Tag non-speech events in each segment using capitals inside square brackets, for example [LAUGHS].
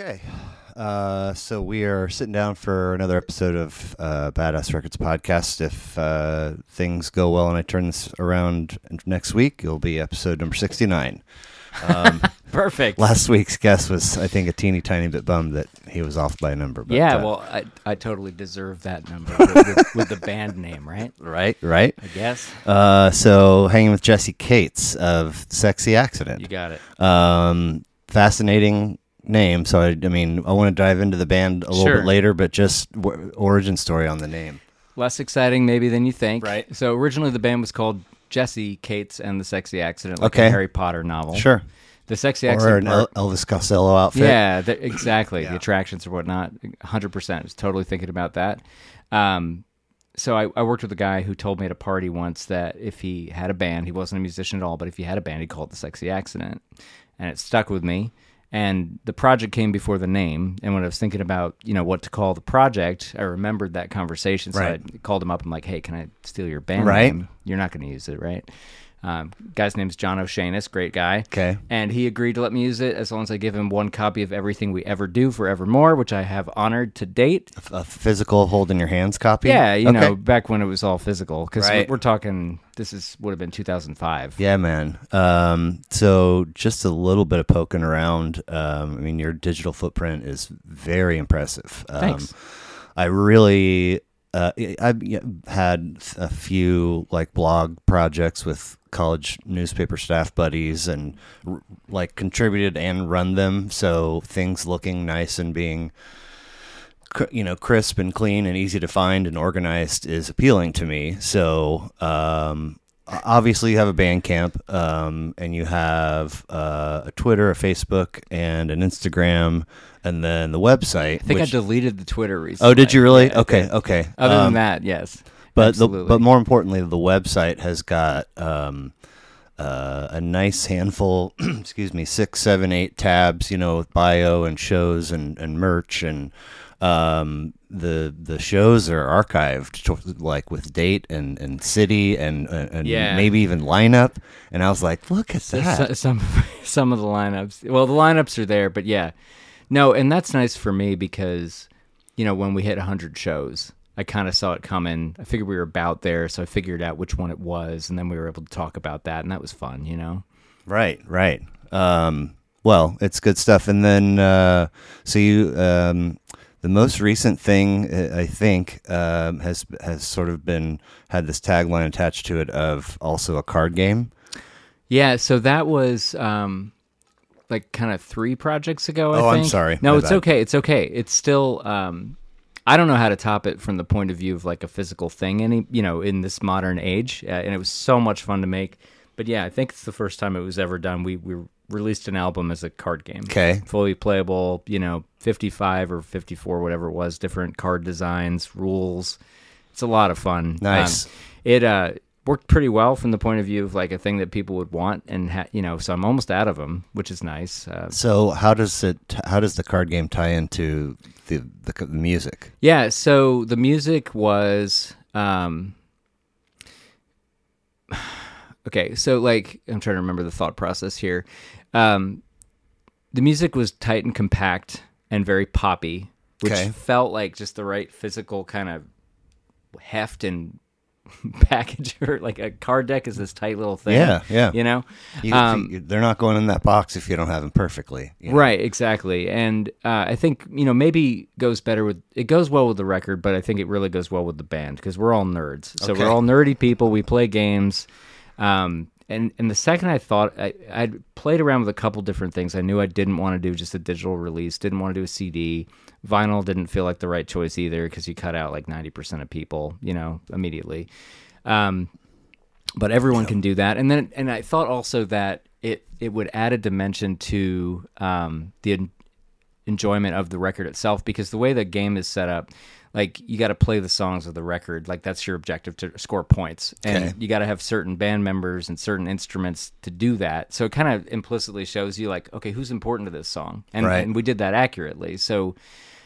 Okay. Uh, so we are sitting down for another episode of uh, Badass Records podcast. If uh, things go well and I turn this around next week, it'll be episode number 69. Um, [LAUGHS] Perfect. last week's guest was, I think, a teeny tiny bit bummed that he was off by a number. But, yeah, uh, well, I, I totally deserve that number with, with, [LAUGHS] with the band name, right? right, right. I guess. Uh, so hanging with Jesse Kates of Sexy Accident. You got it. Um, fascinating name. So I, I mean, I want to dive into the band a little Sure. bit later, but just w- origin story on the name. Less exciting, maybe, than you think. Right. So originally the band was called Jesse Kates and the Sexy Accident, like Okay. a Harry Potter novel. Sure. The Sexy Or Accident. an part- El- Elvis Costello outfit. Yeah, th- exactly. The attractions or whatnot. 100%. was totally thinking about that. Um, so I, I worked with a guy who told me at a party once that if he had a band, he wasn't a musician at all, but if he had a band, he'd call it the Sexy Accident. And it stuck with me. And the project came before the name. And when I was thinking about, you know, what to call the project, I remembered that conversation. So Right. I called him up. I'm like, hey, can I steal your band Right. name? You're not going to use it, right? Um, guy's name's John O'Shanis, great guy Okay. and he agreed to let me use it as long as I give him one copy of everything we ever do forevermore, which I have honored to date. A physical hold in your hands copy. Yeah, you Okay. know, back when it was all physical, because Right. we're, we're talking. This is would have been 2005. Yeah, man. Um, so just a little bit of poking around. Um, I mean, your digital footprint is very impressive. Um, Thanks. I really, uh, I've had a few like blog projects with college newspaper staff buddies and r- like contributed and run them. So things looking nice and being, cr- you know, crisp and clean and easy to find and organized is appealing to me. So, um, obviously you have a Bandcamp, um, and you have uh, a Twitter, a Facebook, and an Instagram, and then the website. I think which- I deleted the Twitter recently. Oh, did you really? Yeah, okay, okay. Other Um, than that, yes. But the, but more importantly, the website has got um, uh, a nice handful. [CLEARS THROAT] excuse me, six, seven, eight tabs. You know, with bio and shows and, and merch and um, the the shows are archived to, like with date and, and city and and Yeah. maybe even lineup. And I was like, look at that. so- some [LAUGHS] some of the lineups. Well, the lineups are there, but yeah, no, and that's nice for me because you know when we hit 100 shows, I kind of saw it coming. I figured we were about there, so I figured out which one it was, and then we were able to talk about that, and that was fun, you know. Right, right. Um, well, it's good stuff. And then, uh, so you, um, the most recent thing I think um, has has sort of been had this tagline attached to it of also a card game. Yeah, so that was um like kind of three projects ago. I Oh, I'm sorry. No, My it's bad. okay. It's okay. It's still. um I don't know how to top it from the point of view of like a physical thing. Any you know in this modern age, uh, and it was so much fun to make. But yeah, I think it's the first time it was ever done. We we released an album as a card game. Okay. Fully playable. You know, 55 or 54, whatever it was. Different card designs, rules. It's a lot of fun. Nice. Um, it uh, worked pretty well from the point of view of like a thing that people would want, and ha- you know, so I'm almost out of them, which is nice. Uh, So how does it? How does the card game tie into the the, the music? yeah. So the music was. Um, [SIGHS] okay, so like I'm trying to remember the thought process here. Um, the music was tight and compact and very poppy, which Okay. felt like just the right physical kind of heft and [LAUGHS] package. Or like a card deck is this tight little thing. Yeah, yeah. You know, You, Um, they're not going in that box if you don't have them perfectly. you know? Right, exactly. And uh, I think, you know, maybe goes better with it goes well with the record, but I think it really goes well with the band because we're all nerds. So Okay. we're all nerdy people. We play games. Um, and, and the second I thought I, I'd played around with a couple different things. I knew I didn't want to do just a digital release, didn't want to do a CD. Vinyl didn't feel like the right choice either because you cut out like 90% of people, you know, immediately. Um, but everyone can do that. And then, and I thought also that it it would add a dimension to um, the en- enjoyment of the record itself because the way the game is set up, like you got to play the songs of the record, like that's your objective to score points, and Okay. you got to have certain band members and certain instruments to do that. So it kind of implicitly shows you like, okay, who's important to this song, and, Right. and we did that accurately. So.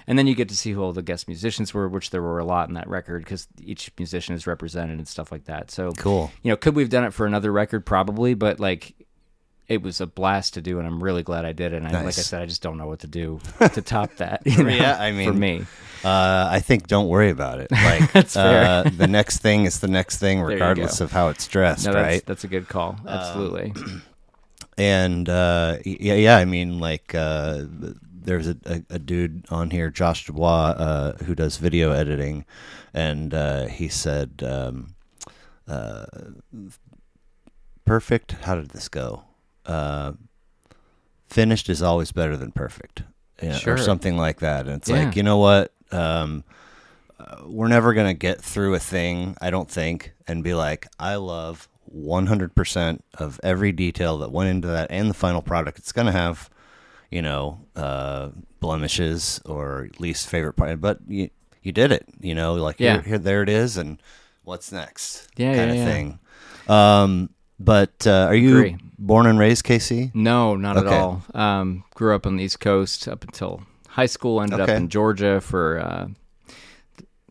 And then you get to see who all the guest musicians were, which there were a lot in that record because each musician is represented and stuff like that. So Cool. you know, could we have done it for another record? Probably, but like it was a blast to do, and I'm really glad I did it. And I, like I said, I just don't know what to do to top that. [LAUGHS] you know, Yeah, I mean for me, Uh, I think don't worry about it. [LAUGHS] Like That's fair. Uh, the next thing is the next thing, regardless of how it's dressed, no, that's right? that's a good call. Absolutely. [CLEARS THROAT] and uh, yeah, yeah. I mean, like, uh, there's a, a, a dude on here, Josh Dubois, uh, who does video editing, and uh, he said, um, uh, "Perfect." How did this go? Uh, finished is always better than perfect, yeah, Sure. or something like that. And it's Yeah. like, you know what? Um, uh, we're never gonna get through a thing, I don't think, and be like, I love 100% of every detail that went into that and the final product. It's gonna have, you know, uh, blemishes or least favorite part, but you you did it. You know, like Yeah. here, here, there it is, and what's next? Yeah, kind yeah, of yeah. thing. Um, but uh, are you Agree. born and raised KC? No, not at all. Um, grew up on the East Coast up until high school. Ended Okay. up in Georgia for uh,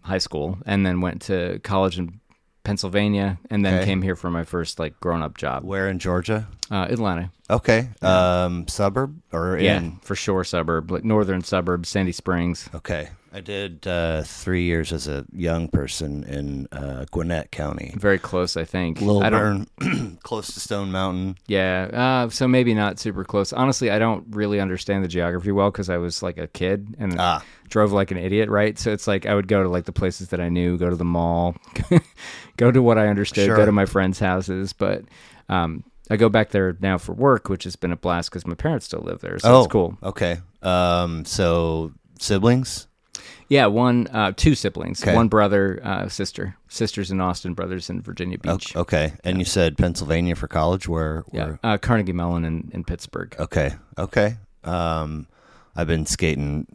high school, and then went to college in Pennsylvania, and then Okay. came here for my first like grown up job. Where in Georgia? Uh, Atlanta, Okay, um, suburb or yeah, for sure, suburb, like northern suburb, Sandy Springs. Okay, I did uh, three years as a young person in uh, Gwinnett County. Very close, I think. Lilburn, [CLEARS THROAT] close to Stone Mountain. Yeah, uh, so maybe not super close. Honestly, I don't really understand the geography well because I was like a kid and Ah. drove like an idiot, right? So it's like I would go to like the places that I knew, go to the mall, [LAUGHS] go to what I understood, Sure. go to my friends' houses. But um, I go back there now for work, which has been a blast because my parents still live there, so oh, it's cool. Okay, um, so siblings. Yeah, one, uh, two siblings, Okay. one brother, uh, sister, sisters in Austin, brothers in Virginia O- Beach. Okay, and you said Pennsylvania for college. Where? Yeah, uh, Carnegie Mellon in, in Pittsburgh. Okay, okay. Um, I've been skating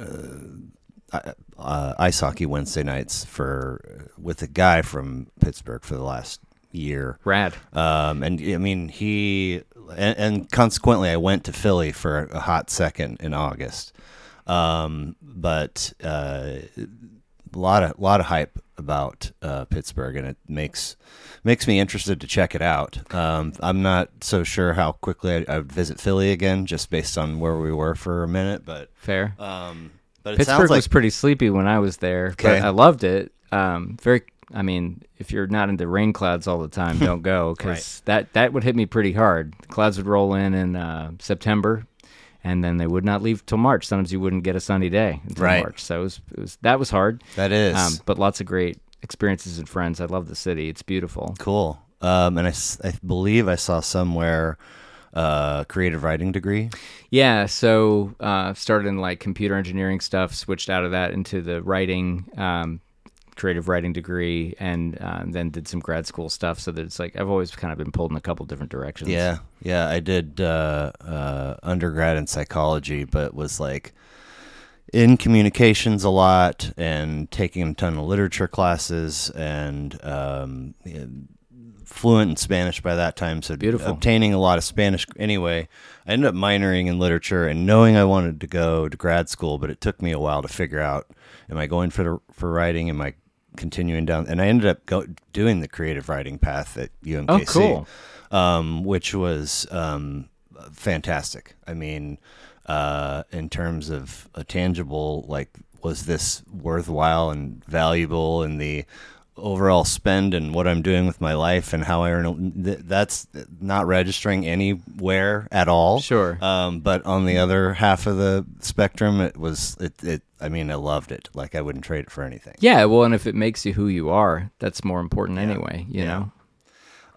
uh, uh, ice hockey Wednesday nights for with a guy from Pittsburgh for the last year. Rad. Um, and I mean, he, and, and consequently, I went to Philly for a hot second in August. Um, but uh, a lot of lot of hype about uh, Pittsburgh, and it makes makes me interested to check it out. Um, I'm not so sure how quickly I, would visit Philly again, just based on where we were for a minute. But Fair. um, but it Pittsburgh like was pretty sleepy when I was there, Okay. but I loved it. Um, very, I mean, if you're not into rain clouds all the time, [LAUGHS] don't go because that that would hit me pretty hard. The clouds would roll in in uh, September, and then they would not leave till March. Sometimes you wouldn't get a sunny day until Right. March, so it was, it was that was hard. that is Um, but lots of great experiences and friends. I love the city; it's beautiful. cool. Um, and I believe I saw somewhere uh, creative writing degree. Yeah, so uh, started in like computer engineering stuff, switched out of that into the writing, um, creative writing degree, and uh, then did some grad school stuff. So that it's like I've always kind of been pulled in a couple different directions. Yeah, yeah. I did uh, uh, undergrad in psychology, but was like in communications a lot and taking a ton of literature classes and um, fluent in Spanish by that time. So Beautiful. obtaining a lot of Spanish. Anyway, I ended up minoring in literature and knowing I wanted to go to grad school, but it took me a while to figure out: Am I going for the, for writing? Am I continuing down? And I ended up go, doing the creative writing path at UMKC Oh, cool. um, which was um, fantastic. I mean, uh, in terms of a tangible, like, was this worthwhile and valuable in the overall spend and what I'm doing with my life and how I earn? That's not registering anywhere at all. Sure. Um, but on the other half of the spectrum, it was it. it I mean, I loved it. Like I wouldn't trade it for anything. Yeah, well, and if it makes you who you are, that's more important anyway. You know,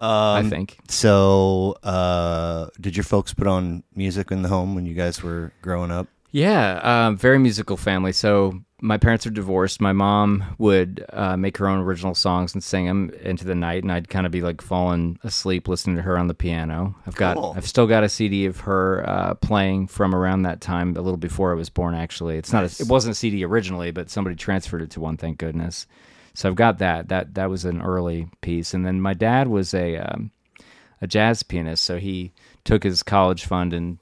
I Um, think. So, uh, did your folks put on music in the home when you guys were growing up? Yeah, um, very musical family. So my parents are divorced. My mom would uh, make her own original songs and sing them into the night, and I'd kind of be like falling asleep listening to her on the piano. I've got, Cool. I've still got a CD of her uh, playing from around that time, a little before I was born. Actually, it's not, a, it wasn't a CD originally, but somebody transferred it to one. Thank goodness. So I've got that. That that was an early piece, and then my dad was a um, a jazz pianist, so he took his college fund and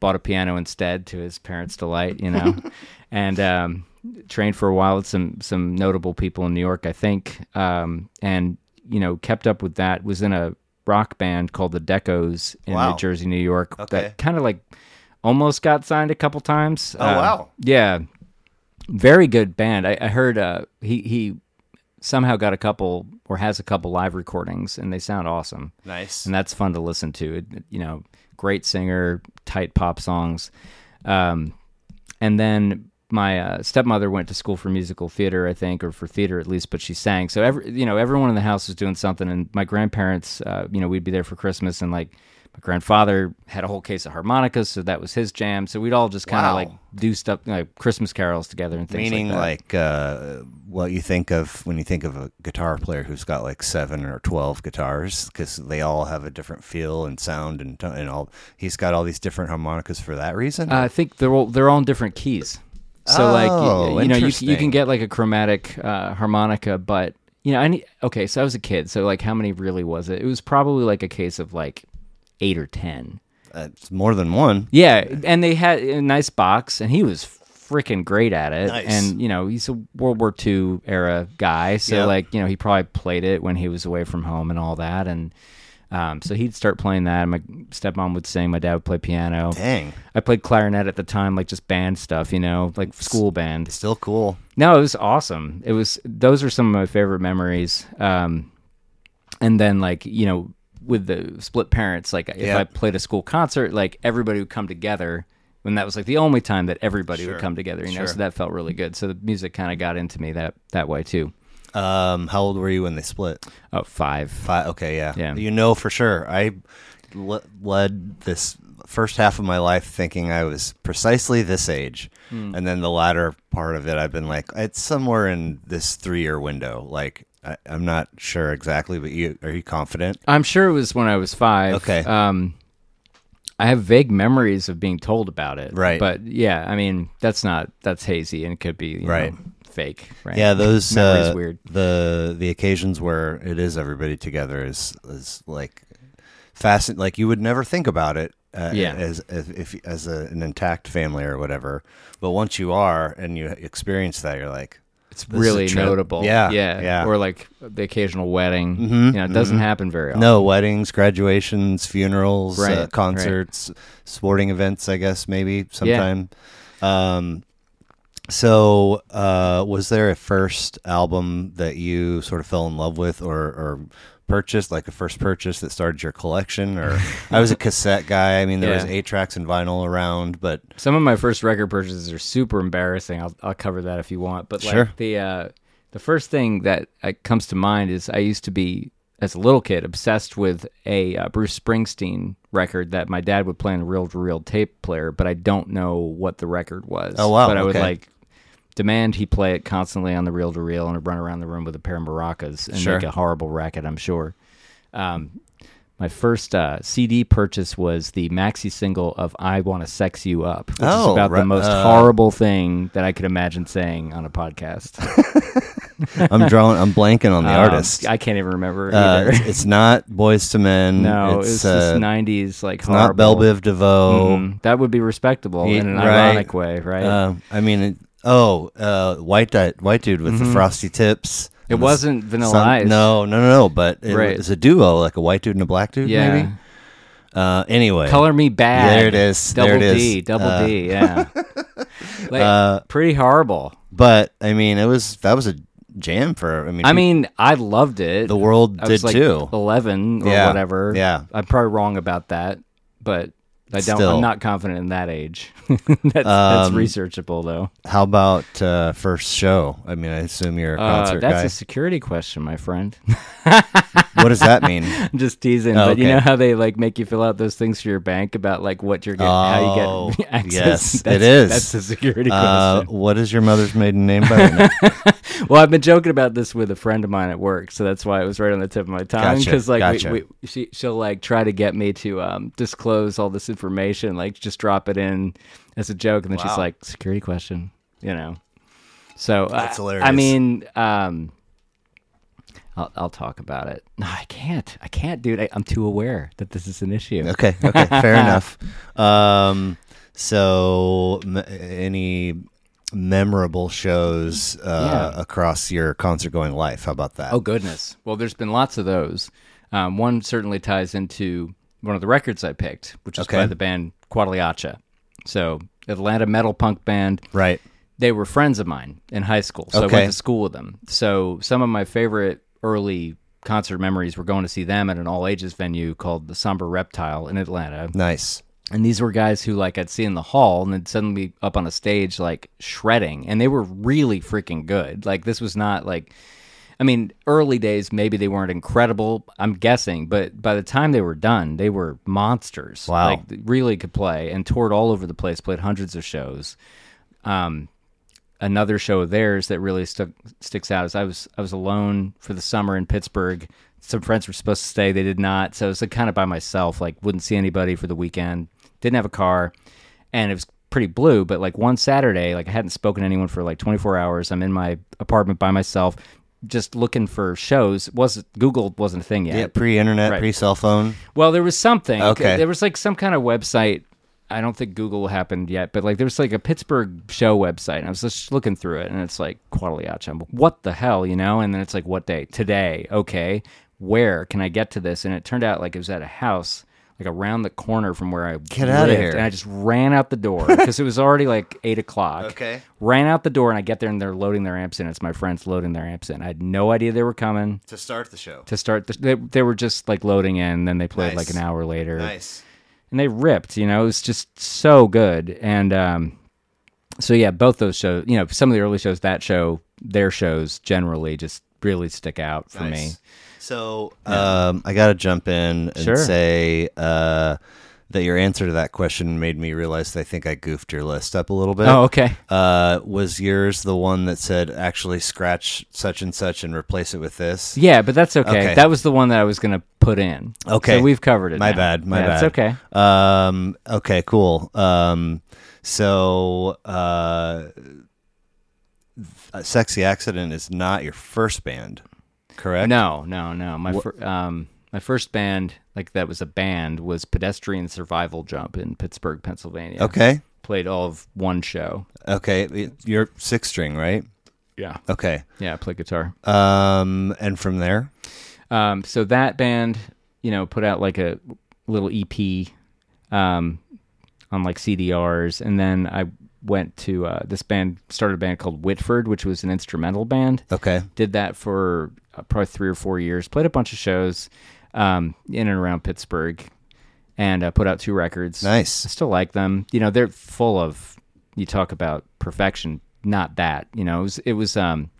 bought a piano instead to his parents' delight, you know, [LAUGHS] and um, trained for a while with some some notable people in New York, I think, um, and you know kept up with that. Was in a rock band called the Decos in Wow. New Jersey, New York. Okay. That kind of like almost got signed a couple times. Oh, wow. Yeah, very good band. I, I heard uh, he he somehow got a couple or has a couple live recordings, and they sound awesome Nice. and that's fun to listen to. It, you know, great singer, tight pop songs. Um, and then my uh, stepmother went to school for musical theater, I think, or for theater at least, but she sang. So every, you know, everyone in the house was doing something. And my grandparents, uh, you know, we'd be there for Christmas, and like my grandfather had a whole case of harmonicas, so that was his jam. So we'd all just kind of Wow. like do stuff like Christmas carols together and things Meaning like that. like, uh, what you think of when you think of a guitar player who's got like seven or twelve guitars because they all have a different feel and sound and and all. He's got all these different harmonicas for that reason. Uh, I think they're all, they're all in different keys. So like Oh, you, you know you, you can get like a chromatic uh, harmonica, but you know I need, okay. So I was a kid, so like how many really was it? It was probably like a case of like eight or ten. Uh, it's more than one. Yeah, and they had a nice box, and he was freaking great at it. Nice. And you know he's a World War II era guy, so Yep. like you know he probably played it when he was away from home and all that, and. Um, so he'd start playing that. My stepmom would sing. My dad would play piano. Dang, I played clarinet at the time, like just band stuff, you know, like school band. still cool. No, it was awesome. It was those are some of my favorite memories. Um, and then like you know, with the split parents, like if Yeah. I played a school concert, like everybody would come together. And that was like the only time that everybody Sure. would come together, you know. Sure. So that felt really good. So the music kind of got into me that that way too. Um, how old were you when they split? Oh, five. Five. Okay, yeah. Yeah. You know for sure. I le- led this first half of my life thinking I was precisely this age, Hmm. and then the latter part of it, I've been like, it's somewhere in this three-year window. Like, I, I'm not sure exactly, but you are you confident? I'm sure it was when I was five. Okay. Um, I have vague memories of being told about it. Right. But yeah, I mean, that's not that's hazy and it could be you Right. know, fake. Right. Yeah, those [LAUGHS] memories uh, weird. The the occasions where it is everybody together is is like fascinating. Like you would never think about it. Uh, Yeah. as as if as a, an intact family or whatever, but once you are and you experience that, you're like, It's really notable. Yeah, Yeah. yeah. Or like the occasional wedding. Mm-hmm, You know, it doesn't happen very often. no weddings, graduations, funerals, Right, uh, right. concerts, sporting events. I guess maybe sometime. Um, so, uh, was there a first album that you sort of fell in love with, or, or purchased, like a first purchase that started your collection? Or I was a [LAUGHS] cassette guy. I mean, there was eight tracks and vinyl around, but Some of my first record purchases are super embarrassing. I'll I'll cover that if you want. But like Sure. the uh, the first thing that uh, comes to mind is I used to be as a little kid obsessed with a uh, Bruce Springsteen record that my dad would play on a reel to reel tape player, but I don't know what the record was. Oh, wow, But I would like demand he play it constantly on the reel to reel and run around the room with a pair of maracas and Sure. make a horrible racket. I'm sure. Um, my first uh, CD purchase was the maxi single of "I Want to Sex You Up," which is Oh, about right, the most uh, horrible thing that I could imagine saying on a podcast. [LAUGHS] I'm drawing, I'm blanking on the Um, artist. I can't even remember Uh, either. it's, not Boyz II Men. no, it's, it's, uh, this '90s like it's not Bell horrible. Biv DeVoe. Mhm. That would be respectable in an right. ironic way, right? Um, I mean, it, oh, uh, white di- white dude with the frosty tips. Mm-hmm. it wasn't Vanilla sun- Ice. No, no, no, no. But it Right. was a duo, like a white dude and a black dude. yeah. Maybe. Uh, anyway, Color Me Badd. There it is. Double There it D. is. Double Uh, D. Yeah. [LAUGHS] like, Uh, pretty horrible. but I mean, it was that was a jam for. I mean, I peop- mean, I loved it. the world I did was like too. 11 or Yeah, whatever. yeah. I'm probably wrong about that, but I don't. Still. I'm not confident in that age. [LAUGHS] that's, that's Um, researchable though. How about uh, first show? I mean, I assume you're a Uh, concert that's guy. a security question, my friend. [LAUGHS] what does that mean? [LAUGHS] I'm just teasing, Oh, but you know how they like make you fill out those things for your bank about like what you're getting, how Oh, you get access. yes, that's, it is. That's a security Uh, question. what is your mother's maiden name? By the way? Well, I've been joking about this with a friend of mine at work, so that's why it was right on the tip of my tongue. Gotcha, Because like gotcha. we, we, she she'll like try to get me to um, disclose all this information, like just drop it in as a joke, and then she's like, "Security question," you know. So That's uh, hilarious. I mean, um, I'll I'll talk about it. No, I can't. I can't, dude. I, I'm too aware that this is an issue. Okay, okay, [LAUGHS] fair enough. Um, so, m- any memorable shows uh, Yeah. across your concert going life? How about that? Oh goodness. Well, there's been lots of those. Um, one certainly ties into one of the records I picked, which is Okay. by the band Quadiliacha. So Atlanta metal punk band. Right. They were friends of mine in high school, so I went to school with them. So some of my favorite early concert memories were going to see them at an all ages venue called the Somber Reptile in Atlanta. Nice. And these were guys who like I'd see in the hall and then suddenly up on a stage like shredding and they were really freaking good. Like this was not like I mean, early days maybe they weren't incredible, I'm guessing, but by the time they were done, they were monsters. Wow. Like really could play and toured all over the place, played hundreds of shows. Um another show of theirs that really stuck sticks out is I was I was alone for the summer in Pittsburgh. Some friends were supposed to stay, they did not, so it was like kind of by myself. Like wouldn't see anybody for the weekend. Didn't have a car, and it was pretty blue. But like one Saturday, like I hadn't spoken to anyone for like 24 hours. I'm in my apartment by myself, just looking for shows. Was Google wasn't a thing yet. Yeah. Pre-internet, Right. pre-cell phone. Well, there was something. Okay. There was like some kind of website. I don't think Google happened yet, but like there was like a Pittsburgh show website. And I was just looking through it, and it's like Quadiliacha. I'm like, What the hell, you know? And then it's like, what day? Today. Okay. Where can I get to this? And it turned out like it was at a house. Like around the corner from where I Get out of here. and I just ran out the door because it was already like eight o'clock. Okay. ran out the door, and I get there, and they're loading their amps in. It's my friends loading their amps in. I had no idea they were coming To start the show. to start. The, they, they were just like loading in, then they played Nice. like an hour later Nice. and they ripped. You know, it was just so good. And um, so yeah, both those shows. You know, some of the early shows, that show, their shows generally just really stick out for me. So um, I got to jump in and Sure. say uh, that your answer to that question made me realize that I think I goofed your list up a little bit. Oh, okay. Uh, was yours the one that said actually scratch such and such and replace it with this? Yeah, but that's okay. Okay. That was the one that I was gonna put in. Okay. so we've covered it. My now. bad. My Yeah, bad. It's okay. Um, okay, cool. Um, so, uh, Sexy Accident is not your first band, correct? No, no, no. My fir- um, my first band, like that was a band, was Pedestrian Survival Jump in Pittsburgh, Pennsylvania. Okay. Played all of one show. Okay. You're six string, right? Yeah. Okay. Yeah, I play guitar. Um, and from there, Um, so that band, you know, put out like a little EP um, on like CDRs, and then I went to uh, this band, started a band called Whitford, which was an instrumental band. okay. Did that for uh, probably three or four years. Played a bunch of shows um, in and around Pittsburgh, and uh, put out two records. Nice. I still like them. You know, they're full of. You talk about perfection. Not that. You know, it was. It was um,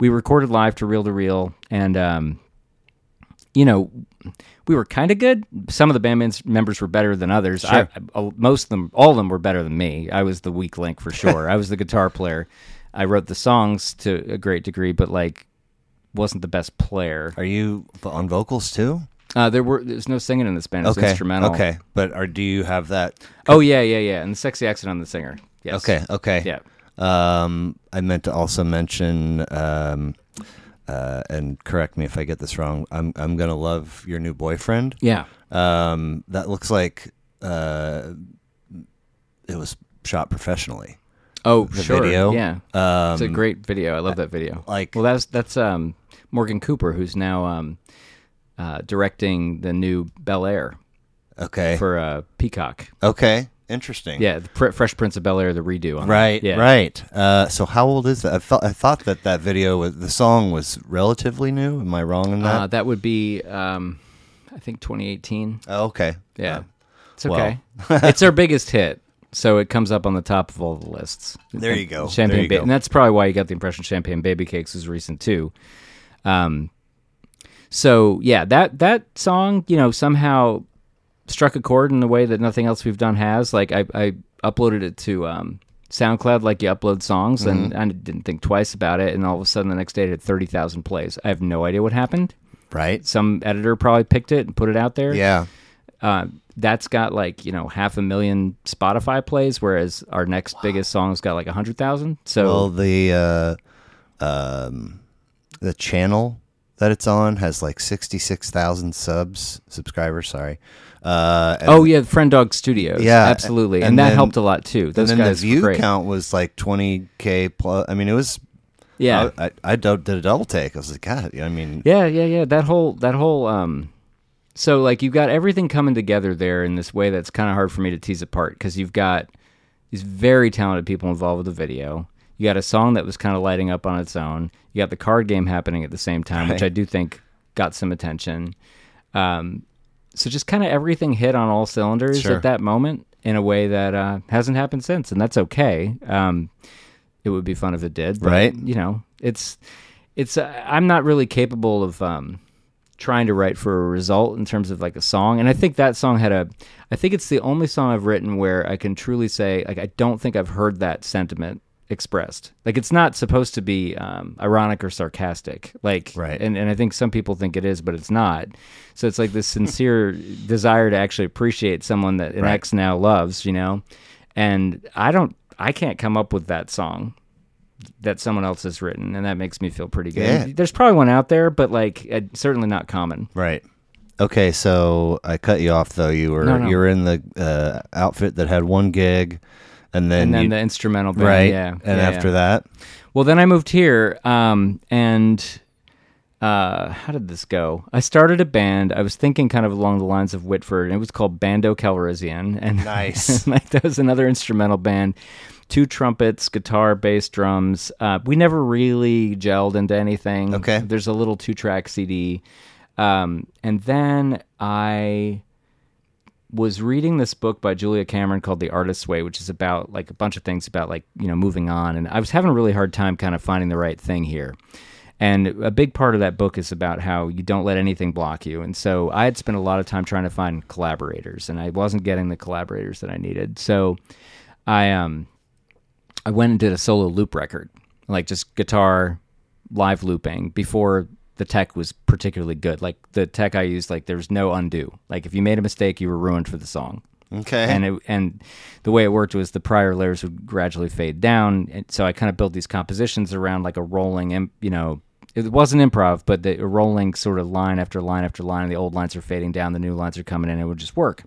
we recorded live to reel to reel, and um, you know, we were kind of good. Some of the band members were better than others. Sure. I, I, most of them, all of them, were better than me. I was the weak link for sure. [LAUGHS] I was the guitar player. I wrote the songs to a great degree, but like, wasn't the best player. Are you on vocals too? Uh, there were there's no singing in this band. It was Okay. instrumental. Okay. But are do you have that? Oh yeah, yeah, yeah. And the sexy accent on the singer. Yes. Okay. Okay. Yeah. Um, I meant to also mention, um, uh, and correct me if I get this wrong. I'm I'm gonna love your new boyfriend. Yeah. Um, that looks like uh, it was shot professionally. Oh, The sure. video? Yeah. Um, It's a great video. I love that video. like- well, that's that's um, Morgan Cooper, who's now um, uh, directing the new Bel Air okay. for uh, Peacock. okay. Interesting. Yeah, the Pr- Fresh Prince of Bel Air, the redo. On. Right. Yeah. Right. Uh, so how old is that? I thought I thought that that video was the song was relatively new. Am I wrong in that? Uh, that would be, um, I think, 2018. oh, okay. Yeah, Uh, it's well. okay. [LAUGHS] it's our [LAUGHS] biggest hit, so it comes up on the top of all the lists. There you go. Champagne, you Ba- go. and that's probably why you got the impression Champagne Baby Cakes was recent too. Um, so yeah, that that song, you know, somehow struck a chord in a way that nothing else we've done has. Like I, I uploaded it to um, SoundCloud, like you upload songs, and Mm-hmm. I didn't think twice about it, and all of a sudden the next day it had thirty thousand plays. I have no idea what happened. right. Some editor probably picked it and put it out there Yeah. uh, that's got like you know half a million Spotify plays, whereas our next biggest song's got like a hundred thousand. So Well, the uh, um, the channel that it's on has like sixty six thousand subs subscribers. Sorry. Uh, oh yeah, Friend Dog Studios, Yeah, absolutely, and, and that then- helped a lot too. Those and then the guys were view great. count was like twenty k plus. I mean, it was. yeah, I, I, I did a double take. I was like, God. I mean, yeah, yeah, yeah. That whole that whole um so like you've got everything coming together there in this way that's kind of hard for me to tease apart because you've got these very talented people involved with the video. You got a song that was kind of lighting up on its own. You got the card game happening at the same time, which I do think got some attention. Um, so just kind of everything hit on all cylinders Sure. at that moment in a way that uh, hasn't happened since, and that's okay. Um, it would be fun if it did, but, Right. You know, it's it's. Uh, I'm not really capable of um, trying to write for a result in terms of like a song, and I think that song had a. I think it's the only song I've written where I can truly say like I don't think I've heard that sentiment expressed. Like it's not supposed to be um, ironic or sarcastic. Like Right. and and I think some people think it is, but it's not. So it's like this [LAUGHS] sincere desire to actually appreciate someone that an Right. ex now loves, you know. And I don't, I can't come up with that song that someone else has written, and that makes me feel pretty good. Yeah. There's probably one out there, but like uh, certainly not common. Right. Okay, so I cut you off though. You were No, no. you were in the uh, outfit that had one gig, and then And then you, the instrumental band, right, yeah. and yeah, after yeah. that, Well, then I moved here, um, and uh, how did this go? I started a band. I was thinking kind of along the lines of Whitford, and it was called Bando Calrissian. And [LAUGHS] Nice. like that was another instrumental band. Two trumpets, guitar, bass, drums. Uh, we never really gelled into anything. Okay. There's a little two track CD. Um, and then I was reading this book by Julia Cameron called The Artist's Way, which is about like a bunch of things about like, you know, moving on. And I was having a really hard time kind of finding the right thing here. And a big part of that book is about how you don't let anything block you. And so I had spent a lot of time trying to find collaborators and I wasn't getting the collaborators that I needed. So I um I went and did a solo loop record, like just guitar live looping before the tech was particularly good. Like the tech I used, like there was no undo. Like if you made a mistake, you were ruined for the song. okay, And it, and the way it worked was the prior layers would gradually fade down. And so I kind of built these compositions around like a rolling, im- you know, it wasn't improv, but the rolling sort of line after line after line. And the old lines are fading down, the new lines are coming in. It would just work.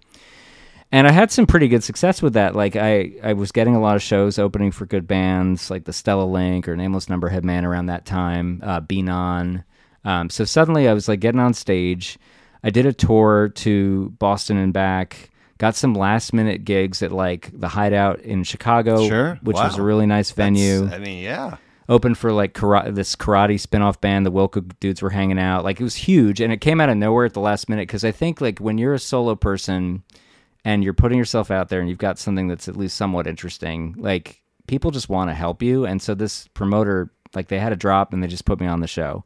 And I had some pretty good success with that. Like I, I was getting a lot of shows opening for good bands, like the Stella Link or Nameless Number Headman around that time, uh, Beanon. Um, so suddenly I was like getting on stage. I did a tour to Boston and back. Got some last minute gigs at like the Hideout in Chicago, Sure. which was a really nice venue That's- I mean, yeah, open for like karate, this karate spin-off band the wilco dudes were hanging out like it was huge and it came out of nowhere at the last minute because i think like when you're a solo person and you're putting yourself out there and you've got something that's at least somewhat interesting like people just want to help you and so this promoter like they had a drop and they just put me on the show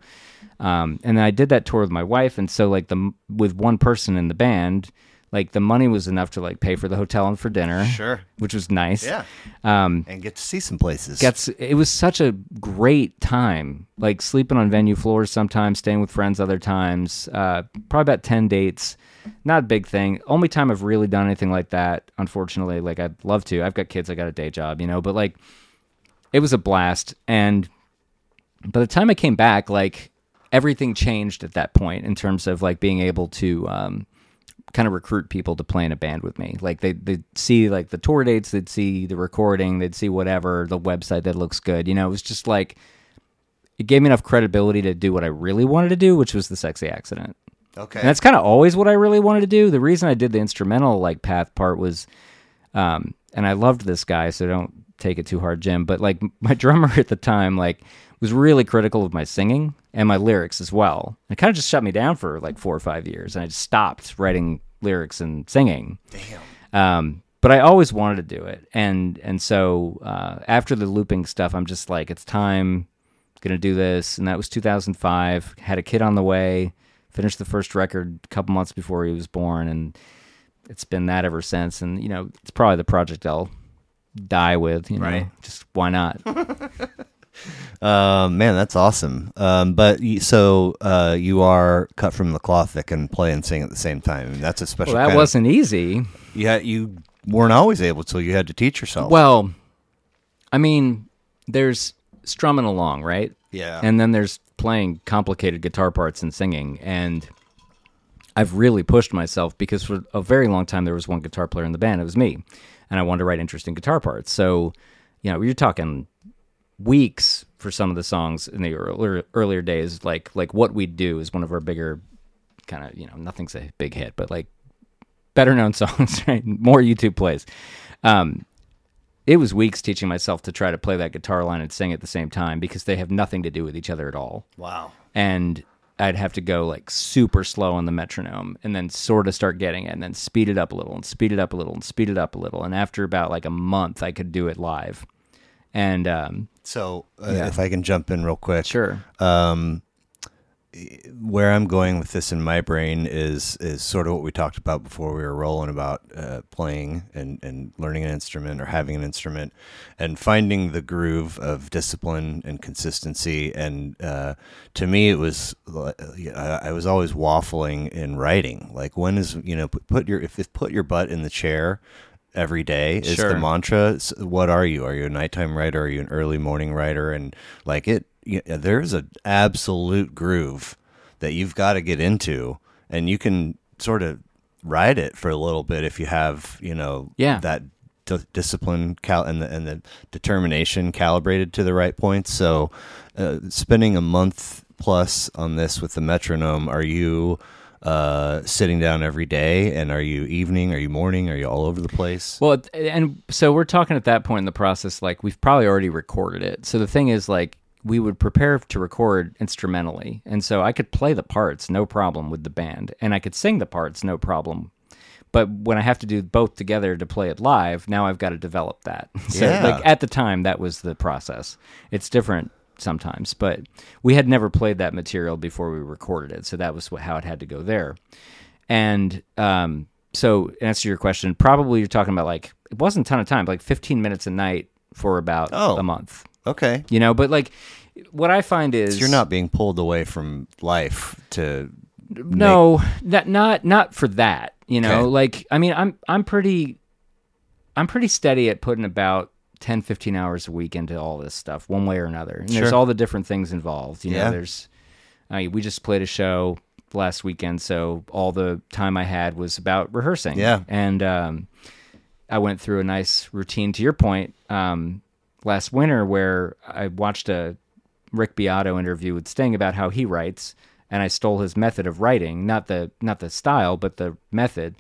um, and then i did that tour with my wife. And so like the with one person in the band like the money was enough to like pay for the hotel and for dinner sure, which was nice. Yeah, um, and get to see some places. gets it was such a great time. Like sleeping on venue floors sometimes staying with friends other times uh, probably about 10 dates. Not a big thing. Only time i've really done anything like that unfortunately like i'd love to. I've got kids i got a day job you know but like it was a blast. And by the time i came back like everything changed at that point in terms of like being able to um, kind of recruit people to play in a band with me. Like they they'd see like the tour dates, they'd see the recording, they'd see whatever the website that looks good. You know, it was just like it gave me enough credibility to do what I really wanted to do, which was the sexy accident. okay, And that's kind of always what I really wanted to do. The reason I did the instrumental like path part was, um, and I loved this guy, so don't take it too hard, Jim. But like [LAUGHS] my drummer at the time, like was really critical of my singing and my lyrics as well. It kind of just shut me down for like four or five years, and I just stopped writing lyrics and singing. damn, Um, but I always wanted to do it, and and so uh, after the looping stuff, I'm just like, it's time, gonna do this, and that was 2005. Had a kid on the way, finished the first record a couple months before he was born, and it's been that ever since. And you know, it's probably the project I'll die with. You know, Right. just why not? [LAUGHS] Um, man, that's awesome. Um, but you, so uh, you are cut from the cloth that can play and sing at the same time. I mean, that's a special. well, that wasn't easy. Of, you had, you weren't always able to. You had to teach yourself. Well, I mean, there's strumming along, right? yeah, and then there's playing complicated guitar parts and singing and i've really pushed myself because for a very long time there was one guitar player in the band it was me and i wanted to write interesting guitar parts so you know you're talking weeks for some of the songs in the earlier earlier days like like what we do is one of our bigger kind of you know nothing's a big hit, but like better known [LAUGHS] songs, right? More YouTube plays. Um, it was weeks teaching myself to try to play that guitar line and sing at the same time because they have nothing to do with each other at all. Wow. And I'd have to go like super slow on the metronome and then sort of start getting it and then speed it up a little and speed it up a little and speed it up a little. And after about like a month, I could do it live. And um, So, uh, Yeah. if I can jump in real quick, sure. um, where I'm going with this in my brain is is sort of what we talked about before we were rolling about uh, playing and, and learning an instrument or having an instrument and finding the groove of discipline and consistency. And uh, to me, it was I I was always waffling in writing. Like when is you know put, put your if, if put your butt in the chair every day is Sure. the mantra. What are you? Are you a nighttime writer? Are you an early morning writer? And like it, y- there's an absolute groove that you've got to get into, and you can sort of ride it for a little bit if you have, you know, Yeah. that d- discipline cal- and the and the determination calibrated to the right points. So, uh, spending a month plus on this with the metronome, are you? Uh, sitting down every day, and are you evening? Are you morning? Are you all over the place? Well, and so we're talking at that point in the process, like we've probably already recorded it. So the thing is, like, we would prepare to record instrumentally. And so I could play the parts, no problem with the band, and I could sing the parts, no problem. But when I have to do both together to play it live, now I've got to develop that. [LAUGHS] So, Yeah. like, at the time, that was the process. It's different sometimes, but we had never played that material before we recorded it. So that was how it had to go there. And um, so, in answer to your question, probably you're talking about like it wasn't a ton of time, like 15 minutes a night for about Oh. a month. Okay. You know, but like what I find is So you're not being pulled away from life to no, that not not for that. You know, Okay. like I mean, I'm I'm pretty I'm pretty steady at putting about 10 15 hours a week into all this stuff one way or another. And there's all the different things involved, you know, there's I mean, we just played a show last weekend, so all the time I had was about rehearsing. Yeah. And um I went through a nice routine to your point um last winter where I watched a Rick Beato interview with Sting about how he writes, and I stole his method of writing, not the not the style, but the method.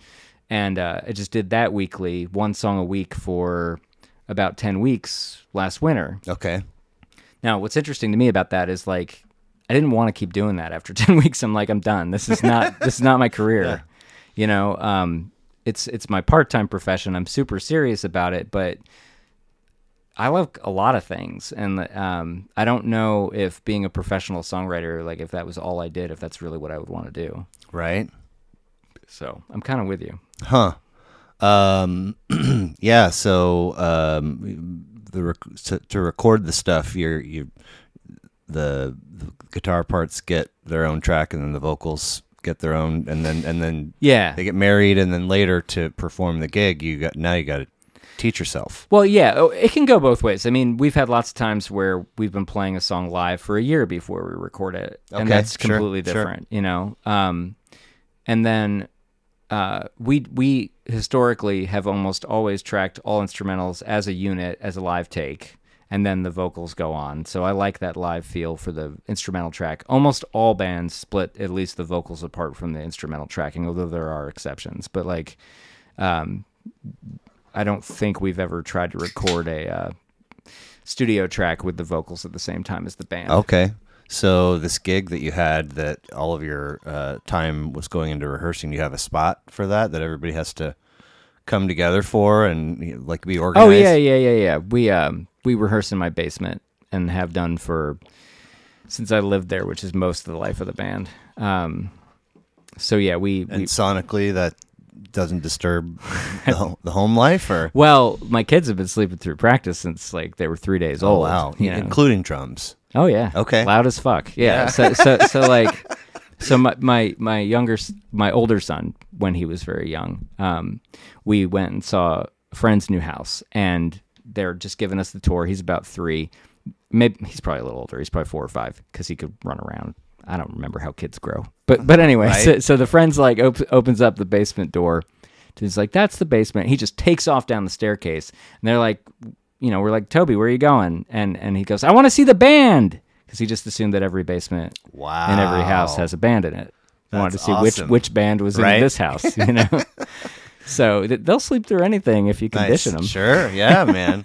And uh, I just did that weekly, one song a week for about ten weeks last winter. okay. Now, what's interesting to me about that is like I didn't want to keep doing that after [LAUGHS] 10 weeks. I'm like I'm done. This is not [LAUGHS] this is not my career. You know, um it's it's my part-time profession. I'm super serious about it, but I love a lot of things and um I don't know if being a professional songwriter like if that was all I did if that's really what I would want to do. Right. So, I'm kind of with you. Huh. Um. [CLEARS THROAT] yeah. So um, the rec- to, to record the stuff, you're you the, the guitar parts get their own track, and then the vocals get their own, and then and then Yeah. they get married, and then later to perform the gig, you got now you got to teach yourself. Well, yeah, oh, it can go both ways. I mean, we've had lots of times where we've been playing a song live for a year before we record it, and Okay, that's completely sure. different, you know. Um, and then uh, we we historically have almost always tracked all instrumentals as a unit, as a live take, and then the vocals go on. So I like that live feel for the instrumental track. Almost all bands split at least the vocals apart from the instrumental tracking, although there are exceptions. But like, um, I don't think we've ever tried to record a uh, studio track with the vocals at the same time as the band. Okay. So this gig that you had, that all of your uh, time was going into rehearsing, you have a spot for that that everybody has to come together for and you know, like be organized. Oh yeah, yeah, yeah, yeah. We um we rehearse in my basement and have done for since I lived there, which is most of the life of the band. Um, so yeah, we, And we sonically, that doesn't disturb the, the home life, or [LAUGHS] well, my kids have been sleeping through practice since like they were three days oh old. wow, you know? including drums. Oh yeah. Okay. Loud as fuck. Yeah. Yeah. So so so [LAUGHS] like so my my my younger my older son when he was very young, um, we went and saw a friend's new house and they're just giving us the tour. He's about three. Maybe he's probably a little older. He's probably four or five because he could run around. I don't remember how kids grow, but but anyway, Right. so, so the friend's like op- opens up the basement door. He's like, "That's the basement." He just takes off down the staircase, and they're like, you know, we're like, Toby, where are you going? And and he goes, I want to see the band, because he just assumed that every basement Wow. in every house has a band in it. I wanted to see awesome. which which band was Right? in this house. You know, [LAUGHS] so th- they'll sleep through anything if you condition them. Sure, yeah, [LAUGHS] man.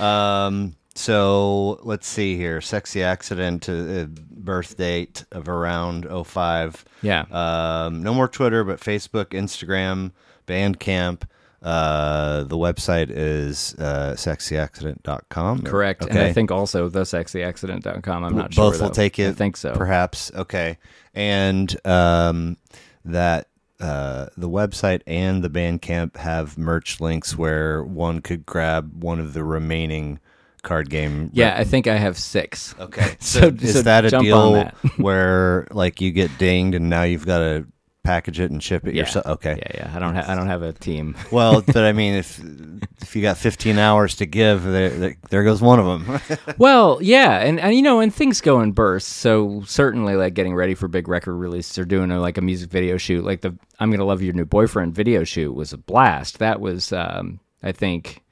um, so let's see here. Sexy accident, uh, birth date of around 05. Yeah. Um, no more Twitter, but Facebook, Instagram, Bandcamp. Uh, the website is uh, sexyaccident.com. Correct. Okay. And I think also the thesexyaccident.com. I'm not sure. Both will though. take it. I think so. Perhaps. Okay. And um, that uh, the website and the Bandcamp have merch links where one could grab one of the remaining card game. Yeah, I think I have six. Okay. So- [LAUGHS] So, is so that a deal that. [LAUGHS] where like you get dinged and now you've got to package it and ship it Yeah. yourself? Okay. Yeah, yeah. I don't. Ha- I don't have a team. [LAUGHS] Well, [LAUGHS] but I mean, if if you got 15 hours to give, there, there, there goes one of them. [LAUGHS] well, yeah, and, and you know, and things go in bursts. So certainly, like getting ready for big record releases or doing a, like a music video shoot, like the "I'm Gonna Love Your New Boyfriend" video shoot was a blast. That was, um, I think,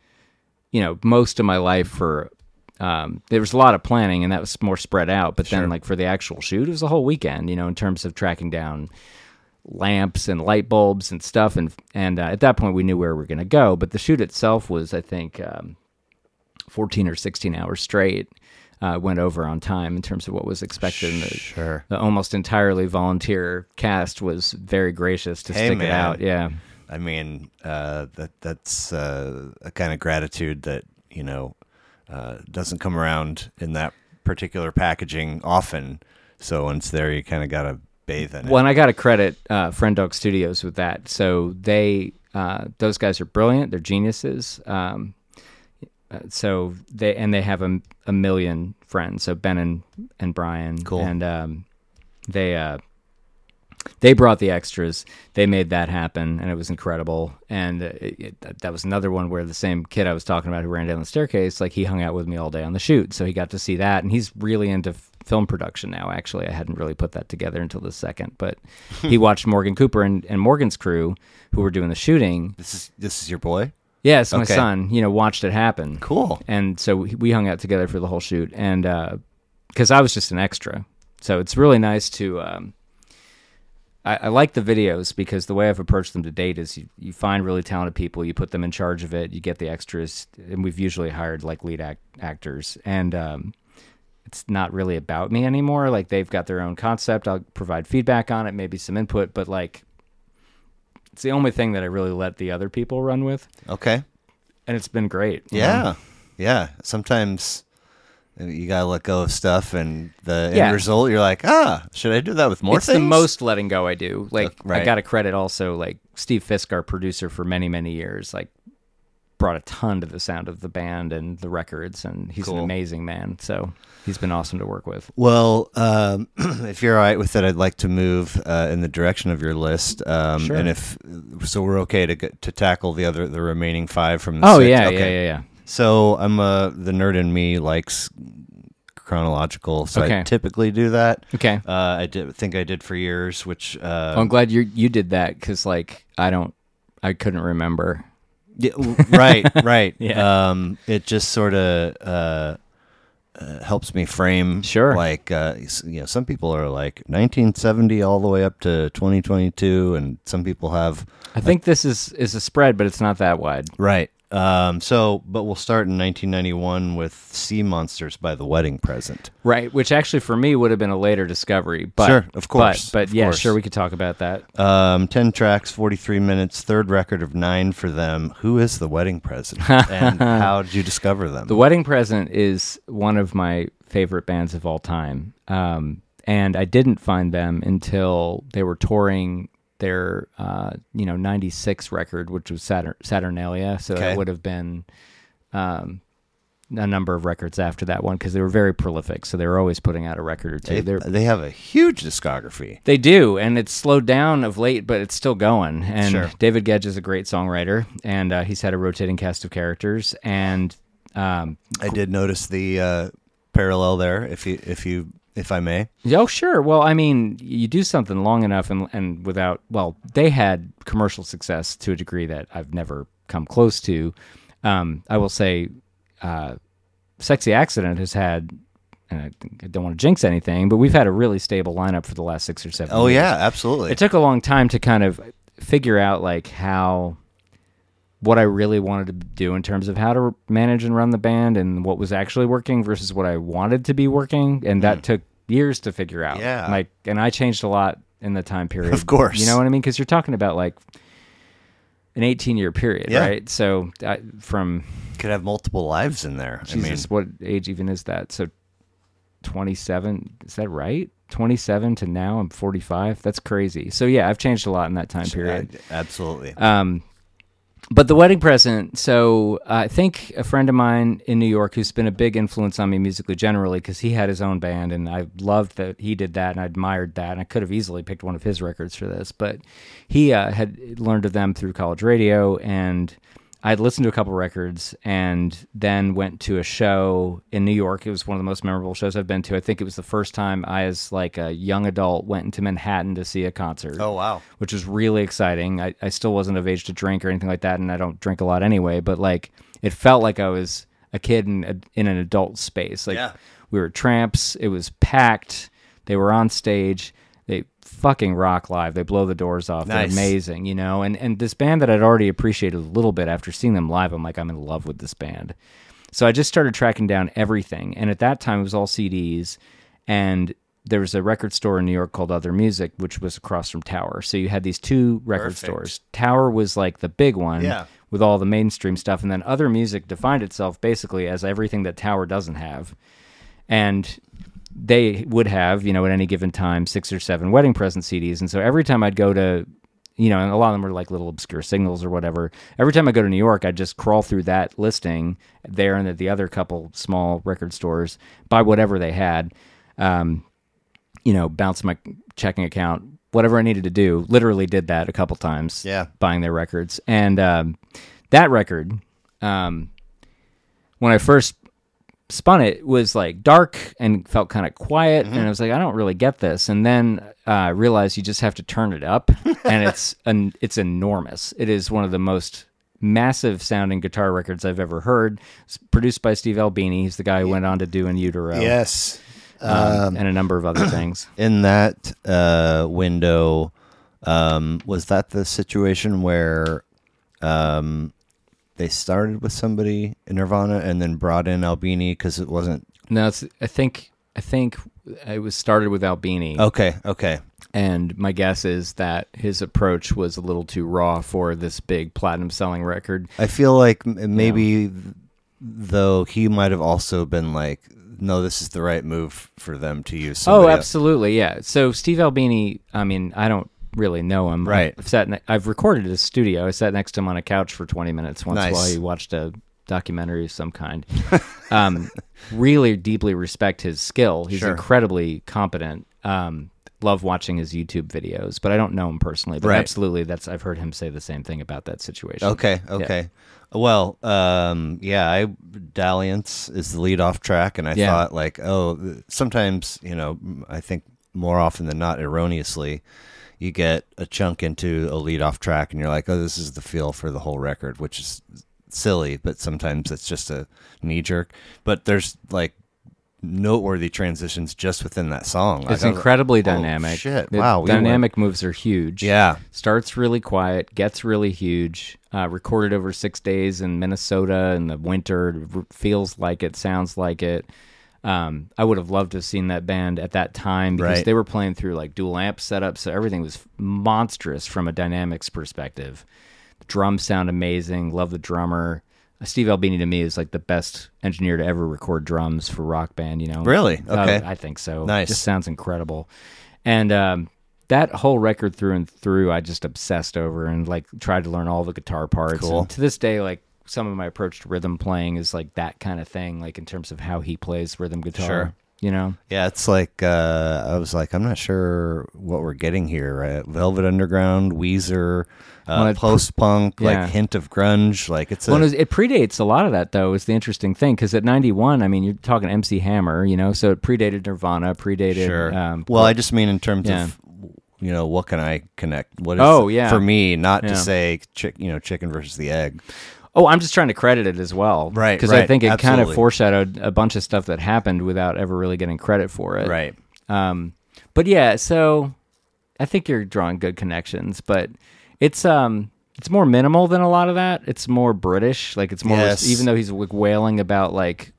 you know, most of my life for. Um, there was a lot of planning, and that was more spread out. But then, like for the actual shoot, it was a whole weekend. You know, in terms of tracking down lamps and light bulbs and stuff, and and uh, at that point, we knew where we were going to go. But the shoot itself was, I think. Um, 14 or 16 hours straight uh, went over on time in terms of what was expected. And the, Sure. the almost entirely volunteer cast was very gracious to Hey, stick it out. Yeah. I mean, uh, that that's uh, a kind of gratitude that you know uh, doesn't come around in that particular packaging often. So once there, you kind of got to bathe in it. Well, and I got to credit uh, Friend Dog Studios with that. So they, uh, those guys are brilliant. They're geniuses. Um, uh, so they and they have a, a million friends. So Ben and and Brian. Cool. And um, they uh, they brought the extras. They made that happen, and it was incredible. And uh, it, it, that was another one where the same kid I was talking about who ran down the staircase, like he hung out with me all day on the shoot, so he got to see that. And he's really into film production now. Actually, I hadn't really put that together until the second, but he [LAUGHS] watched Morgan Cooper and, and Morgan's crew who were doing the shooting. this is this is your boy. Yeah, it's my son. You know, watched it happen. Cool. And so we we hung out together for the whole shoot, and because I was just an extra, so it's really nice to. Um, I, I like the videos because the way I've approached them to date is you, you find really talented people, you put them in charge of it, you get the extras, and we've usually hired like lead act- actors, and um, it's not really about me anymore. Like they've got their own concept. I'll provide feedback on it, maybe some input, but like it's the only thing that I really let the other people run with, Okay. and it's been great. you know? Yeah. Yeah. Sometimes you gotta let go of stuff, and the Yeah. end result, you're like, ah, should I do that with more it's things? the most letting go I do. Like Uh, right. I got to credit also like Steve Fisk, our producer for many many years, like brought a ton to the sound of the band and the records, and he's an amazing man. So he's been awesome to work with. Well, um, [CLEARS THROAT] if you're all right with it, I'd like to move uh, in the direction of your list. Um, Sure. And if so, we're okay to get, to tackle the other the remaining five from the Oh six? yeah, Okay. yeah, yeah, yeah. So I'm uh, the nerd in me likes chronological, so I Okay. typically do that. Okay. Uh, I did think I did for years, which uh, I'm glad you you did that because like I don't, I couldn't remember. Yeah, right, [LAUGHS] right. Yeah. Um, it just sort of uh, uh, helps me frame. Sure. Like, uh, you know, some people are like 1970 all the way up to 2022, and some people have I think this is is a spread, but it's not that wide. right. Um, so, but we'll start in 1991 with Seamonsters by The Wedding Present. Right, which actually for me would have been a later discovery. But Sure, of course, But, but of yeah, course. sure, we could talk about that. Um, 10 tracks, 43 minutes, third record of nine for them. Who is The Wedding Present? and [LAUGHS] how did you discover them? The Wedding Present is one of my favorite bands of all time. Um, and I didn't find them until they were touring their, uh, you know, 96 record, which was Saturn- Saturnalia. So Okay. that would have been um, a number of records after that one because they were very prolific. So they were always putting out a record or two. they, they have a huge discography. they do, and it's slowed down of late, but it's still going. And Sure. David Gedge is a great songwriter, and uh, he's had a rotating cast of characters. And um, I did notice the uh, parallel there, if you if you if I may. Oh, sure. Well, I mean, you do something long enough and and without well, they had commercial success to a degree that I've never come close to. Um, I will say, uh, "Sexy Accident" has had and I, I don't want to jinx anything, but we've had a really stable lineup for the last six or seven. Oh years. yeah, absolutely. It took a long time to kind of figure out like how what I really wanted to do in terms of how to manage and run the band and what was actually working versus what I wanted to be working, and that took years to figure out. Yeah. like, and I changed a lot in the time period. Of course. you know what I mean? Because you're talking about like an 18 year period, Yeah. right? So I, from Could have multiple lives in there. Jesus, I mean, what age even is that? So 27, is that right? 27 to now I'm 45. That's crazy. So yeah, I've changed a lot in that time period. I- absolutely. Um, but the wedding present. So I think a friend of mine in New York who's been a big influence on me musically generally because he had his own band and I loved that he did that and I admired that and I could have easily picked one of his records for this, but he uh, had learned of them through college radio and I'd listened to a couple records and then went to a show in New York. It was one of the most memorable shows I've been to. I think it was the first time I, as like a young adult, went into Manhattan to see a concert oh wow. which was really exciting. I, I still wasn't of age to drink or anything like that, and I don't drink a lot anyway. But like, it felt like I was a kid in a, in an adult space. Like Yeah. we were tramps. It was packed. They were on stage. Fucking rock live. They blow the doors off. Nice. They're amazing, you know. And and this band that I'd already appreciated a little bit after seeing them live, I'm like, I'm in love with this band. So I just started tracking down everything. And at that time, it was all CDs. And there was a record store in New York called Other Music, which was across from Tower. So you had these two record Perfect. stores. Tower was like the big one Yeah. with all the mainstream stuff. And then Other Music defined itself basically as everything that Tower doesn't have. And they would have, you know, at any given time, six or seven wedding present CDs. And so every time I'd go to, you know, and a lot of them were like little obscure singles or whatever. Every time I go to New York, I'd just crawl through that listing there and at the other couple small record stores, buy whatever they had, um, you know, bounce my checking account, whatever I needed to do. Literally did that a couple times. Yeah. Buying their records. And um, that record, um, when I first spun it was like dark and felt kind of quiet and i was like i don't really get this. And then uh, i realized you just have to turn it up and it's [LAUGHS] an it's enormous. It is one of the most massive sounding guitar records i've ever heard. It's produced by steve albini. He's the guy who went on to do in utero. Yes. um, and a number of other [CLEARS THROAT] things. In that uh, window, um, was that the situation where um, they started with somebody in Nirvana and then brought in Albini because it wasn't no it's i think i think it was started with albini okay? Okay. and my guess is that his approach was a little too raw for this big platinum selling record I feel like m- maybe th- though he might have also been like, no, this is the right move for them to use. Oh, somebody else." absolutely, yeah. So Steve Albini, I mean, I don't really know him. Right. I've sat. Ne- I've recorded his studio. I sat next to him on a couch for twenty minutes once Nice. while he watched a documentary of some kind. [LAUGHS] um, really deeply respect his skill. He's Sure. incredibly competent. Um, love watching his YouTube videos, but I don't know him personally. But Right. absolutely, that's I've heard him say the same thing about that situation. Okay, okay. Well, um, yeah, I Dalliance is the lead off track, and I Yeah. thought like, oh, sometimes you know, I think more often than not, erroneously, you get a chunk into a lead off track, and you're like, oh, this is the feel for the whole record, which is silly, but sometimes it's just a knee jerk. But there's like noteworthy transitions just within that song. It's thought- incredibly oh, dynamic. shit! The Wow, we dynamic moves are huge. Yeah, starts really quiet, gets really huge. Uh, recorded over six days in Minnesota in the winter. Feels like it, sounds like it. Um, I would have loved to have seen that band at that time because Right. they were playing through like dual amp setups, so everything was monstrous from a dynamics perspective. The drums sound amazing. Love the drummer. Uh, Steve Albini to me is like the best engineer to ever record drums for rock band. You know, Really? Uh, Okay. I think so. Nice. Just sounds incredible. And um, that whole record through and through, I just obsessed over and like tried to learn all the guitar parts. Cool. And to this day, like some of my approach to rhythm playing is like that kind of thing, like in terms of how he plays rhythm guitar. Sure. You know? Yeah, it's like uh, I was like, I'm not sure what we're getting here. Right? Velvet Underground, Weezer, uh, it- post punk, Yeah. like hint of grunge. Like it's a Well, it, was- it predates a lot of that, though. Is the interesting thing because at '91, I mean, you're talking MC Hammer, you know, so it predated Nirvana, predated. sure. Um, well, I just mean in terms Yeah. of you know what can I connect? What is Oh, yeah. for me, not Yeah. to say chick, you know chicken versus the egg. Oh, I'm just trying to credit it as well, Right, Because I think it kind of foreshadowed a bunch of stuff that happened without ever really getting credit for it, Right. Um, but yeah, so I think you're drawing good connections, but it's um it's more minimal than a lot of that. It's more British, like it's more Yes. even though he's like wailing about like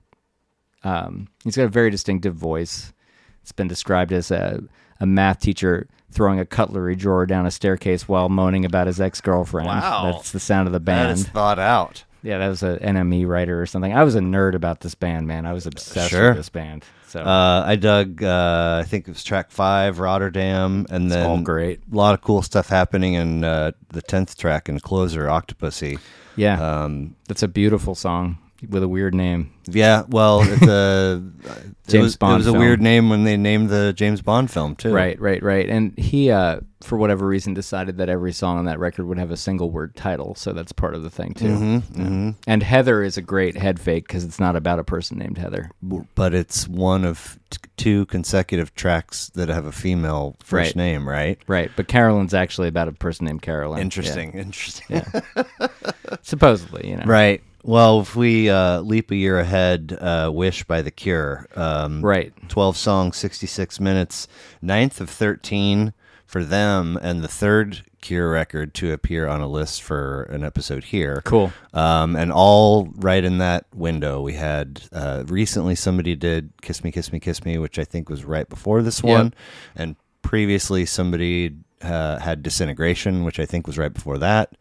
um he's got a very distinctive voice. It's been described as a a math teacher throwing a cutlery drawer down a staircase while moaning about his ex-girlfriend. Wow. That's the sound of the band. is thought out. Yeah, that was an NME writer or something. I was a nerd about this band, man. I was obsessed Sure. with this band. So Uh, I dug. Uh, I think it was track five, Rotterdam, and then all great. a lot of cool stuff happening in uh, the tenth track and closer, Octopussy. yeah, Um, that's a beautiful song with a weird name. yeah, well, it's a [LAUGHS] it James was, Bond It was a film. weird name when they named the James Bond film too. Right, right, right. And he, uh, for whatever reason, decided that every song on that record would have a single word title. So that's part of the thing too. hmm Yeah. hmm And Heather is a great head fake because it's not about a person named Heather. But it's one of t- two consecutive tracks that have a female first Right. name, right? Right, but Carolyn's actually about a person named Carolyn. Yeah. Interesting. Interesting. Yeah. [LAUGHS] Supposedly, you know. Right. Well, if we uh, leap a year ahead, uh, "Wish" by The Cure. Um, Right. 12 songs, 66 minutes, ninth of 13 for them, and the third Cure record to appear on a list for an episode here. Cool. Um, and all right in that window. We had uh, recently somebody did Kiss Me, Kiss Me, Kiss Me, which I think was right before this Yep. one. And previously somebody uh, had Disintegration, which I think was right before that.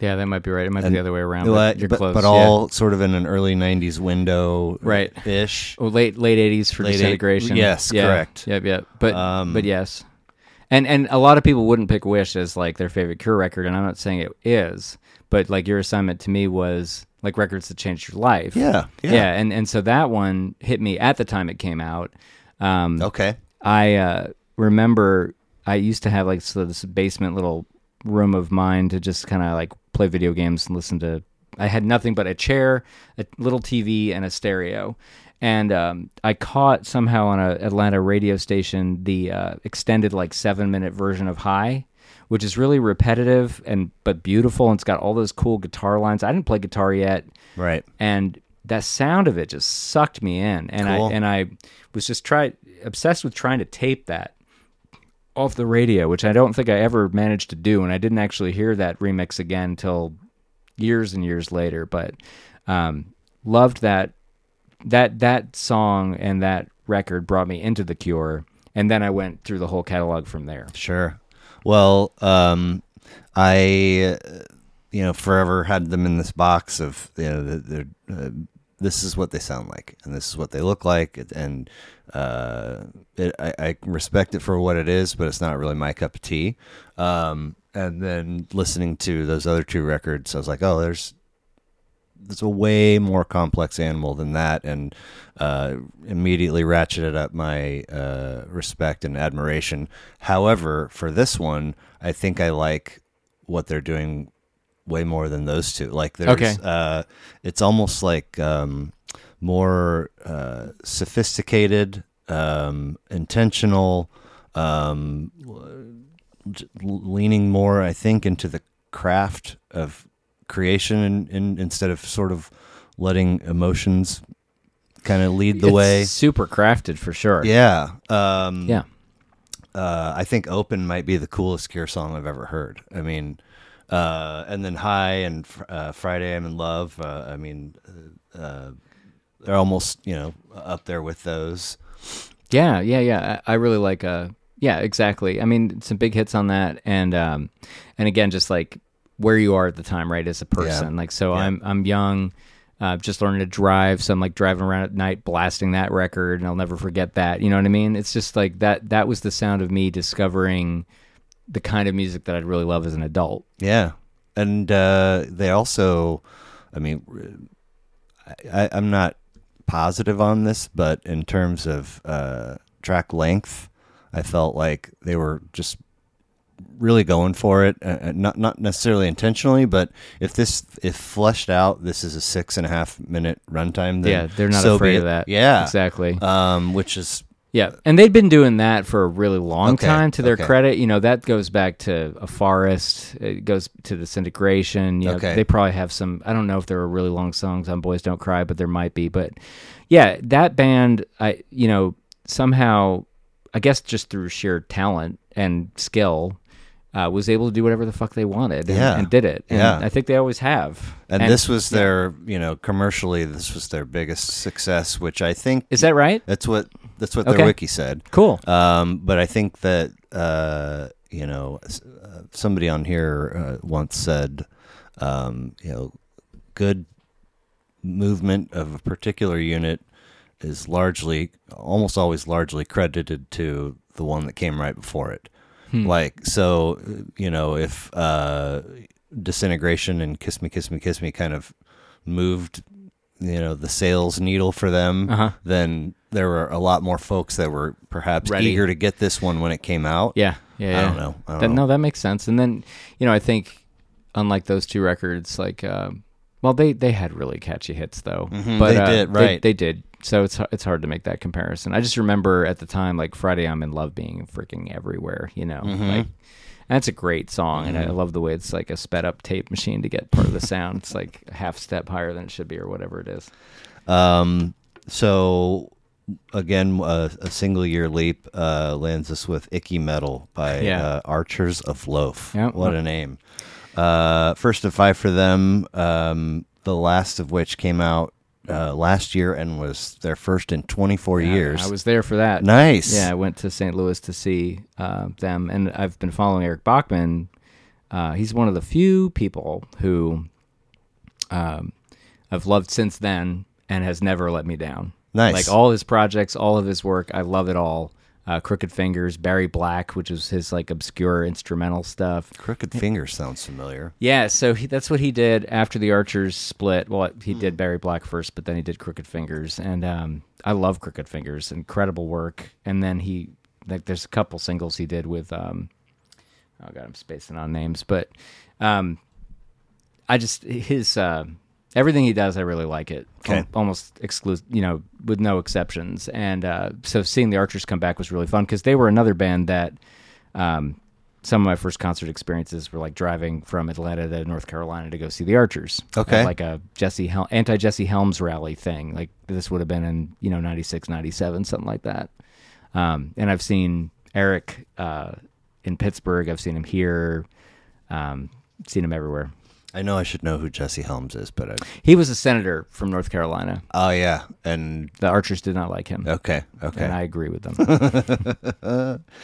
Yeah, that might be right. It might be the other way around. But, But, but, but yeah. all sort of in an early 90s window Right. ish. Oh, late late eighties for Late eight- disintegration. yes, Yeah. correct. Yep, yep. But Um, but yes, and and a lot of people wouldn't pick Wish as like their favorite Cure record, and I'm not saying it is, but like your assignment to me was like records that changed your life. Yeah. yeah, and and so that one hit me at the time it came out. Um, Okay. I uh, remember I used to have like so this basement little room of mine to just kind of like play video games and listen to. I had nothing but a chair, a little TV, and a stereo. And um, I caught somehow on an Atlanta radio station the uh, extended like seven minute version of High, which is really repetitive and but beautiful. And it's got all those cool guitar lines. I didn't play guitar yet, Right. and that sound of it just sucked me in and Cool. i and i was just try obsessed with trying to tape that off the radio which i don't think i ever managed to do and i didn't actually hear that remix again till years and years later but um loved that that that song and that record brought me into the cure and then i went through the whole catalog from there Sure. Well, um, I, uh, you know, forever had them in this box of, you know, the- uh, this is what they sound like, and this is what they look like, and uh, it, I, I respect it for what it is, but it's not really my cup of tea. Um, and then listening to those other two records, I was like, oh, there's there's a way more complex animal than that, and uh, immediately ratcheted up my uh, respect and admiration. However, for this one, I think I like what they're doing way more than those two. Like, there's, Okay. uh, it's almost like um, more uh, sophisticated, um, intentional, um, leaning more, I think, into the craft of creation and, and instead of sort of letting emotions kind of lead the It's way. super crafted for sure Yeah. Um, yeah uh, I think "Open" might be the coolest Cure song I've ever heard. I mean, uh, and then "High" and uh, "Friday I'm in Love." Uh, I mean, uh, uh, they're almost you know up there with those. Yeah, yeah, yeah. I, I really like uh yeah, exactly. I mean, some big hits on that and um and again just like where you are at the time, right, as a person. Like so Yeah. I'm I'm young, uh just learning to drive, so I'm like driving around at night blasting that record and I'll never forget that. You know what I mean? It's just like that that was the sound of me discovering the kind of music that I'd really love as an adult. Yeah, and uh, they also, I mean, I, I, I'm not positive on this, but in terms of uh, track length, I felt like they were just really going for it. Uh, uh, not not necessarily intentionally, but if this if fleshed out, this is a six and a half minute runtime. Then yeah, they're not so afraid of that. Yeah, Exactly. Um, which is Yeah, and they'd been doing that for a really long Okay, time. To their okay. credit, you know that goes back to a forest. It goes to disintegration. You know, Okay. they probably have some. I don't know if there are really long songs on "Boys Don't Cry," but there might be. But yeah, that band, I you know somehow, I guess just through sheer talent and skill, uh, was able to do whatever the fuck they wanted. And, Yeah. and did it. And Yeah. I think they always have. And, this was their, you know, commercially, this was their biggest success, which I think Is that right? that's what that's what Okay. their wiki said. Cool. Um, but I think that uh, you know uh, somebody on here uh, once said, um, you know, good movement of a particular unit is largely, almost always largely credited to the one that came right before it. Like so, uh, you know, if uh, disintegration and kiss me, kiss me, kiss me kind of moved, you know, the sales needle for them, Uh-huh. then there were a lot more folks that were perhaps Ready. eager to get this one when it came out. Yeah, yeah. I yeah. don't know. I don't That- know. No, that makes sense. And then, you know, I think unlike those two records, like, um, well, they they had really catchy hits though. Mhm, but they uh, did, right. They, did. So it's it's hard to make that comparison. I just remember at the time, like Friday, I'm in love being freaking everywhere. You know, Mm-hmm. like. That's a great song, and I love the way it's like a sped up tape machine to get part of the sound. It's like a half step higher than it should be, or whatever it is. Um, so again, uh, a single year leap uh, lands us with "Icky Mettle" by Yeah. uh, Archers of Loaf. Yeah. What a name! Uh, first of five for them. Um, the last of which came out uh, last year and was their first in 24 years. I was there for that. nice. Yeah, I went to St. Louis to see uh, them, and I've been following Eric Bachmann. Uh, he's one of the few people who um, I've loved since then and has never let me down. Nice. Like all his projects, all of his work, I love it all. Uh, Crooked Fingers, Barry Black, which is his like obscure instrumental stuff. Crooked Fingers sounds familiar. Yeah, so he, that's what he did after the Archers split. Well, he did Barry Black first, but then he did Crooked Fingers, and um, I love Crooked Fingers, incredible work. And then he, like, there's a couple singles he did with, um, oh god, I'm spacing on names, but um, I just his uh, everything he does, I really like it. Okay. Al- almost exclusive, you know, with no exceptions. And uh, so seeing the Archers come back was really fun because they were another band that. Um, some of my first concert experiences were like driving from Atlanta to North Carolina to go see the Archers. Okay. Like a Jesse Hel- anti Jesse Helms rally thing. Like this would have been in you know 96, 97, something like that. Um, and I've seen Eric uh, in Pittsburgh. I've seen him here. Um, seen him everywhere. I know I should know who Jesse Helms is, but I, He was a senator from North Carolina. oh yeah, and The Archers did not like him, okay, okay. and I agree with them. [LAUGHS]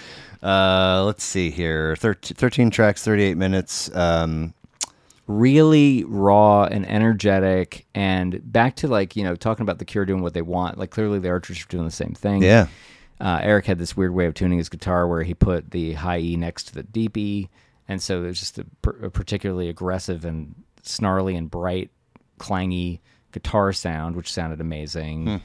Uh, let's see here. 13, 13 tracks, 38 minutes. Um, really raw and energetic and back to like you know talking about the cure doing what they want like clearly the archers are doing the same thing yeah. uh, eric had this weird way of tuning his guitar where he put the high e next to the deep e and so it was just a, a particularly aggressive and snarly and bright clangy guitar sound which sounded amazing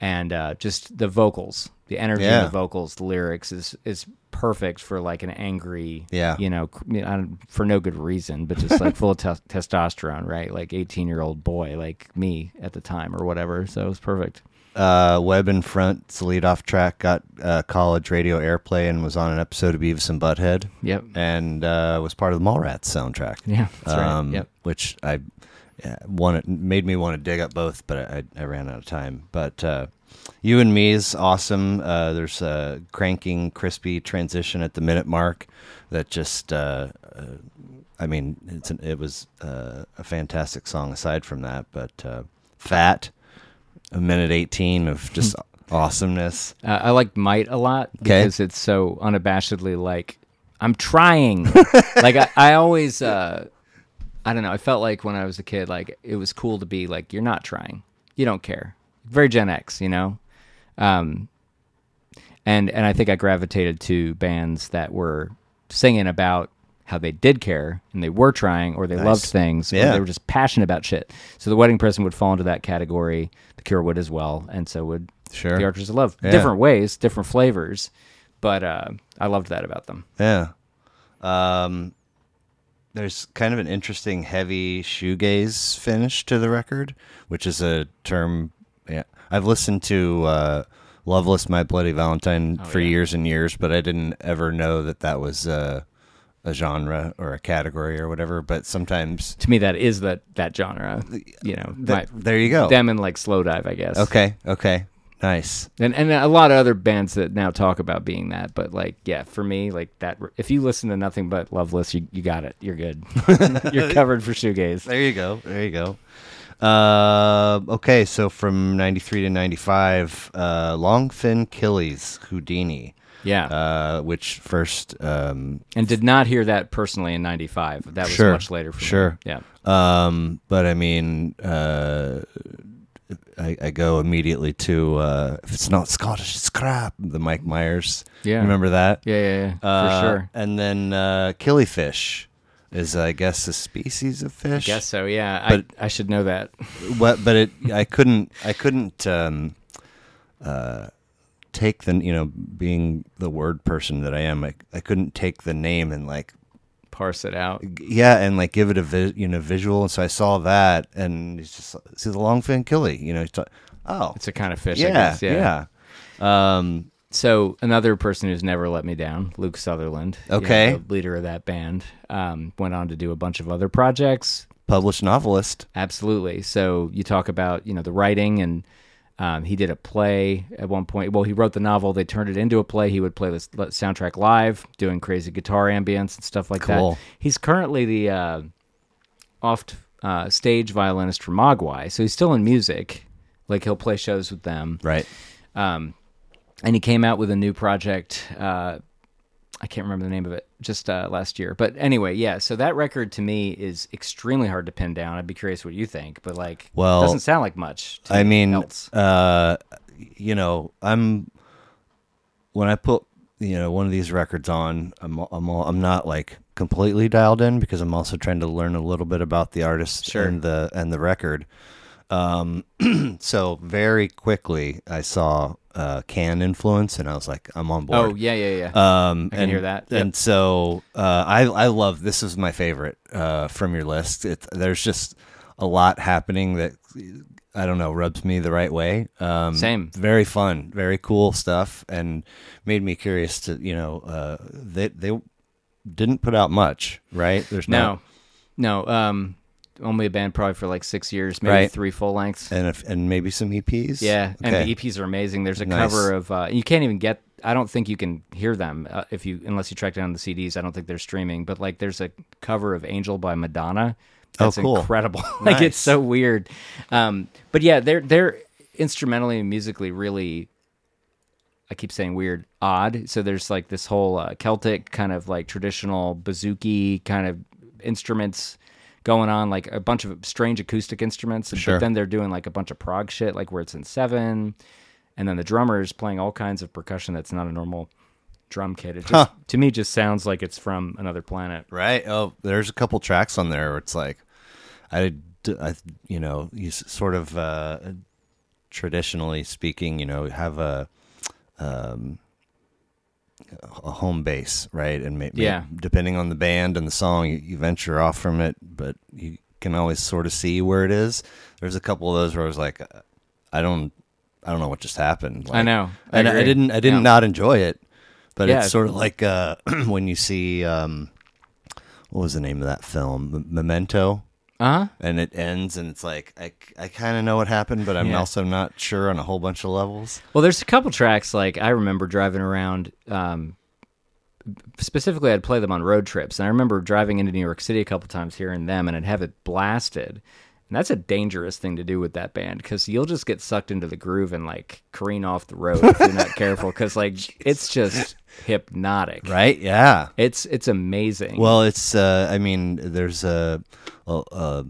and uh, just the vocals the energy Yeah. in the vocals the lyrics is is perfect for like an angry Yeah. you know, cr- I don't- for no good reason, but just like full of tes- testosterone, right? Like 18 year old boy, like me at the time or whatever. So it was perfect. Uh, Web in Front's lead off track got uh, college radio airplay and was on an episode of Beavis and Butthead Yep. and uh, was part of the Mallrats soundtrack. Yeah, that's right. Um, Yep. Which I yeah, wanted, made me want to dig up both, but I, I ran out of time. But uh, You and Me is awesome. Uh, there's a cranking, crispy transition at the minute mark that just, uh, uh, I mean, it's an, it was uh, a fantastic song aside from that. But uh, Fat, a minute 18 of just [LAUGHS] awesomeness. Uh, I like Might a lot because it's so unabashedly like I'm trying. [LAUGHS] like I, I always, uh, I don't know. I felt like when I was a kid, like it was cool to be like you're not trying, you don't care. Very Gen X, you know. Um, and and I think I gravitated to bands that were singing about how they did care and they were trying or they Nice. loved things or Yeah. they were just passionate about shit. So the Wedding Present would fall into that category. The Cure would as well, and so would Sure. the Archers of Loaf. Yeah. Different ways, different flavors, but uh, I loved that about them. Yeah. Um, there's kind of an interesting heavy shoegaze finish to the record, which is a term. Yeah, I've listened to uh, Loveless, My Bloody Valentine Oh, for yeah. years and years, but I didn't ever know that that was uh, a genre or a category or whatever. But sometimes, To me, that is that that genre. You know, my- there you go. them and like Slowdive, I guess. Okay, okay, nice. and and a lot of other bands that now talk about being that but like yeah for me like that if you listen to nothing but loveless you, you got it you're good [LAUGHS] you're covered for shoegaze There you go. There you go. Uh, okay, so from '93 to '95, uh, Long Fin Killie's Houdini, yeah uh, which first um, and did not hear that personally in 95 that was Sure, much later for me. sure. yeah Um, but I mean, uh, I, I go immediately to uh, if it's not Scottish, it's crap. The Mike Myers. Yeah. remember that? yeah yeah, yeah Uh, for sure And then uh, killifish is, I guess, a species of fish. I guess so yeah but- I, I should know that What? But it, I couldn't, I couldn't. Um, uh, take the you know being the word person that I am I, I couldn't take the name and like parse it out yeah, and like give it a vi- you know visual. And so I saw that, and it's just see the longfin killie. You know, he's ta- oh it's a kind of fish I yeah, guess yeah, Um, So another person who's never let me down, Luke Sutherland, you know, Okay. leader of that band, um, went on to do a bunch of other projects. published novelist. Absolutely. So you talk about you know the writing, and um, he did a play at one point. Well, he wrote the novel. They turned it into a play. He would play the soundtrack live, doing crazy guitar ambience and stuff like Cool. that. He's currently the uh, oft uh, stage violinist for Mogwai, so he's still in music. Like he'll play shows with them. Right. Um, and he came out with a new project. Uh, I can't remember the name of it just uh, last year. But anyway, yeah. So that record to me is extremely hard to pin down. I'd be curious what you think, but like, Well, doesn't sound like much. To I me mean, else. uh, you know, I'm when I put you know one of these records on, I'm I'm all, I'm not like completely dialed in because I'm also trying to learn a little bit about the artist Sure. and the and the record. Um, [CLEARS THROAT] so very quickly I saw uh, can influence, and I was like, I'm on board. oh yeah, yeah, yeah. Um, I can and, hear that. And so uh, I I love this is my favorite uh, from your list. It, there's just a lot happening that I don't know rubs me the right way. Um, Same. Very fun, very cool stuff, and made me curious to you know uh, they they didn't put out much, right? There's no, no. Um, only a band probably for like six years, maybe Right. three full lengths. and if, and maybe some EPs. Yeah, and the EPs are amazing. There's a Nice. cover of uh, you can't even get. I don't think you can hear them uh, if you unless you track down the CDs. I don't think they're streaming. But like, there's a cover of "Angel" by Madonna. Oh, That's cool. incredible. [LAUGHS] like, Nice. it's so weird. Um, but yeah, they're they're instrumentally and musically really. I keep saying weird, odd. So there's like this whole uh, Celtic kind of like traditional bouzouki kind of instruments going on, like a bunch of strange acoustic instruments. Sure. But then they're doing like a bunch of prog shit, like where it's in seven, and then the drummer's playing all kinds of percussion that's not a normal drum kit. It just Huh. to me just sounds like it's from another planet. Right. Oh, there's a couple tracks on there where it's like, I, you know, you sort of uh, traditionally speaking, you know, have a, um, a home base, right? And maybe Yeah. depending on the band and the song, you, you venture off from it, but you can always sort of see where it is. There's a couple of those where I was like, I don't, I don't know what just happened. I know. I and I, didn't I didn't Yeah. not enjoy it, but Yeah. it's sort of like uh, [CLEARS THROAT] when you see um, what was the name of that film, M- Memento, Uh huh. and it ends and it's like I, I kind of know what happened, but I'm Yeah. also not sure on a whole bunch of levels. Well, there's a couple tracks like I remember driving around. Um, specifically, I'd play them on road trips, and I remember driving into New York City a couple times, hearing them, and I'd have it blasted. And that's a dangerous thing to do with that band because you'll just get sucked into the groove and like careen off the road if you're not careful. Because [LAUGHS] like it's just hypnotic, Right? Yeah. It's it's amazing. Well, it's uh, I mean, there's a, a, a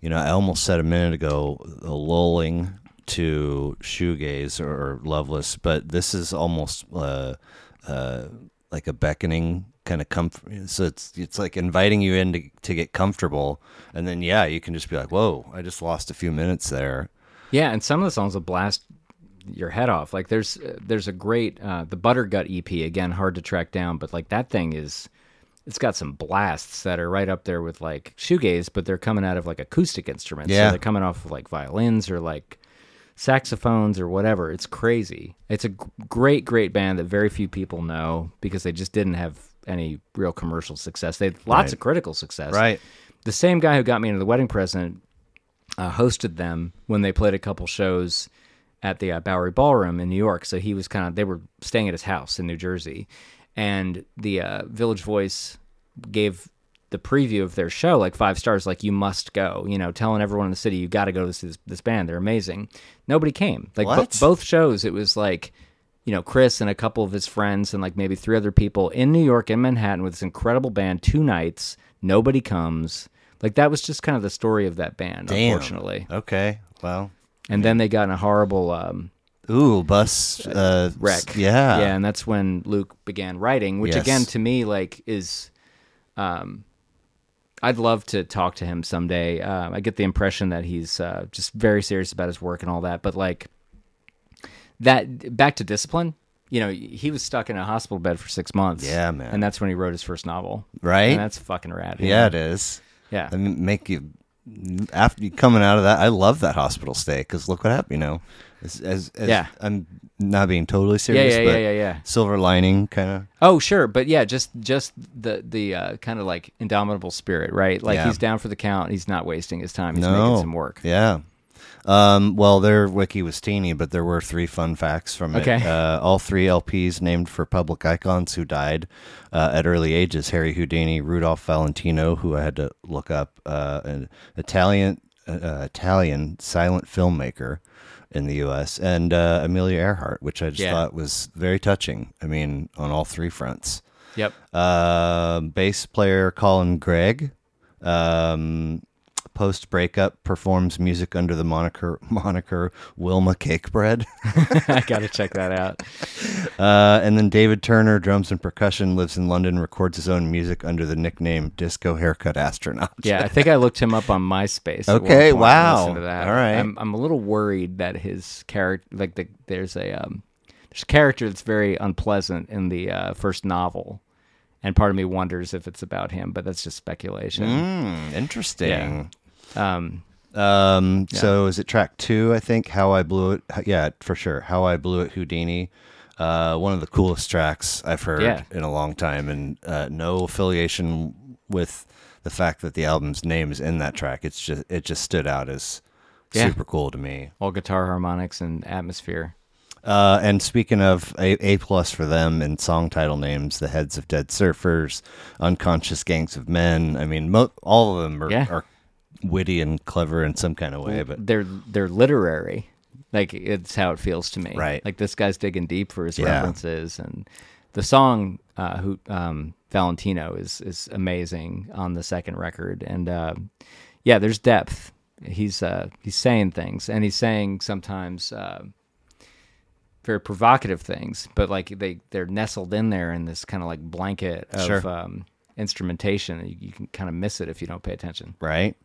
you know, I almost said a minute ago, a lulling to shoegaze or loveless, but this is almost uh, uh, like a beckoning kind of comfort. So it's it's like inviting you in to, to get comfortable, and then yeah, you can just be like, whoa, I just lost a few minutes there. Yeah, and some of the songs will blast your head off. Like there's there's a great uh, the Buttergut EP again, hard to track down, but like that thing is it's got some blasts that are right up there with like shoegaze, but they're coming out of like acoustic instruments. Yeah. so they're coming off of like violins or like saxophones or whatever. It's crazy. It's a great, great band that very few people know because they just didn't have any real commercial success. They had lots Right. of critical success. Right. The same guy who got me into the wedding present uh, hosted them when they played a couple shows at the uh, Bowery Ballroom in New York. So he was kind of they were staying at his house in New Jersey, and the uh, Village Voice gave the preview of their show like five stars. Like you must go, you know, telling everyone in the city you got to go to this, this band. They're amazing. Nobody came. Like What? both shows, it was like. You know, Chris and a couple of his friends, and like maybe three other people in New York in Manhattan with this incredible band, two nights. Nobody comes. Like that was just kind of the story of that band, Damn. unfortunately. Okay. Well. And then they got in a horrible um, Ooh, bus uh, wreck. Yeah. yeah, and that's when Luke began writing, which Yes. again to me like is, um, I'd love to talk to him someday. Uh, I get the impression that he's uh, just very serious about his work and all that, but like that back to discipline. You know, he was stuck in a hospital bed for six months. Yeah, man. and that's when he wrote his first novel. Right? and that's fucking rad. Yeah, know? it is. yeah. I mean, make you after you coming out of that. I love that hospital stay because look what happened. You know, as, as, as Yeah. I'm not being totally yeah, serious, yeah, but yeah, yeah, yeah. silver lining kind of. Oh, sure, but yeah, just just the the uh, kind of like indomitable spirit, right? Like Yeah. he's down for the count. He's not wasting his time. He's No, making some work. Yeah. Um, well, their wiki was teeny, but there were three fun facts from it. Uh, all three LPs named for public icons who died uh, at early ages: Harry Houdini, Rudolph Valentino, who I had to look up, uh, an Italian uh, Italian silent filmmaker in the U.S., and uh, Amelia Earhart, which I just Yeah. thought was very touching. I mean, on all three fronts. Yep. Uh, bass player Colin Gregg, um, post breakup, performs music under the moniker moniker Wilma Cakebread. [LAUGHS] I got to check that out. Uh, and then David Turner, drums and percussion, lives in London, records his own music under the nickname Disco Haircut Astronaut. Yeah, I think I looked him up on MySpace. Okay, wow. listened to that. All right. I'm I'm a little worried that his character, like the there's a um, there's a character that's very unpleasant in the uh, first novel, and part of me wonders if it's about him, but that's just speculation. Mm, interesting. Um, Um, so is it track two? I think how I blew it. Yeah, for sure. How I blew it. Houdini. Uh, one of the coolest tracks I've heard Yeah. in a long time, and uh, no affiliation with the fact that the album's name is in that track. It's just it just stood out as Yeah. super cool to me. all guitar harmonics and atmosphere. Uh, and speaking of a, a plus for them and song title names, the heads of Dead Surfers, Unconscious Gangs of Men. I mean, mo- all of them are, Yeah. are witty and clever in some kind of way. But they're they're literary. Like it's how it feels to me. Right. Like this guy's digging deep for his Yeah. references, and the song uh, "Who um, Valentino" is is amazing on the second record, and uh, yeah, there's depth. He's uh, he's saying things, and he's saying sometimes uh, very provocative things, but like they they're nestled in there in this kind of like blanket of Sure. um, instrumentation. You, you can kind of miss it if you don't pay attention. right?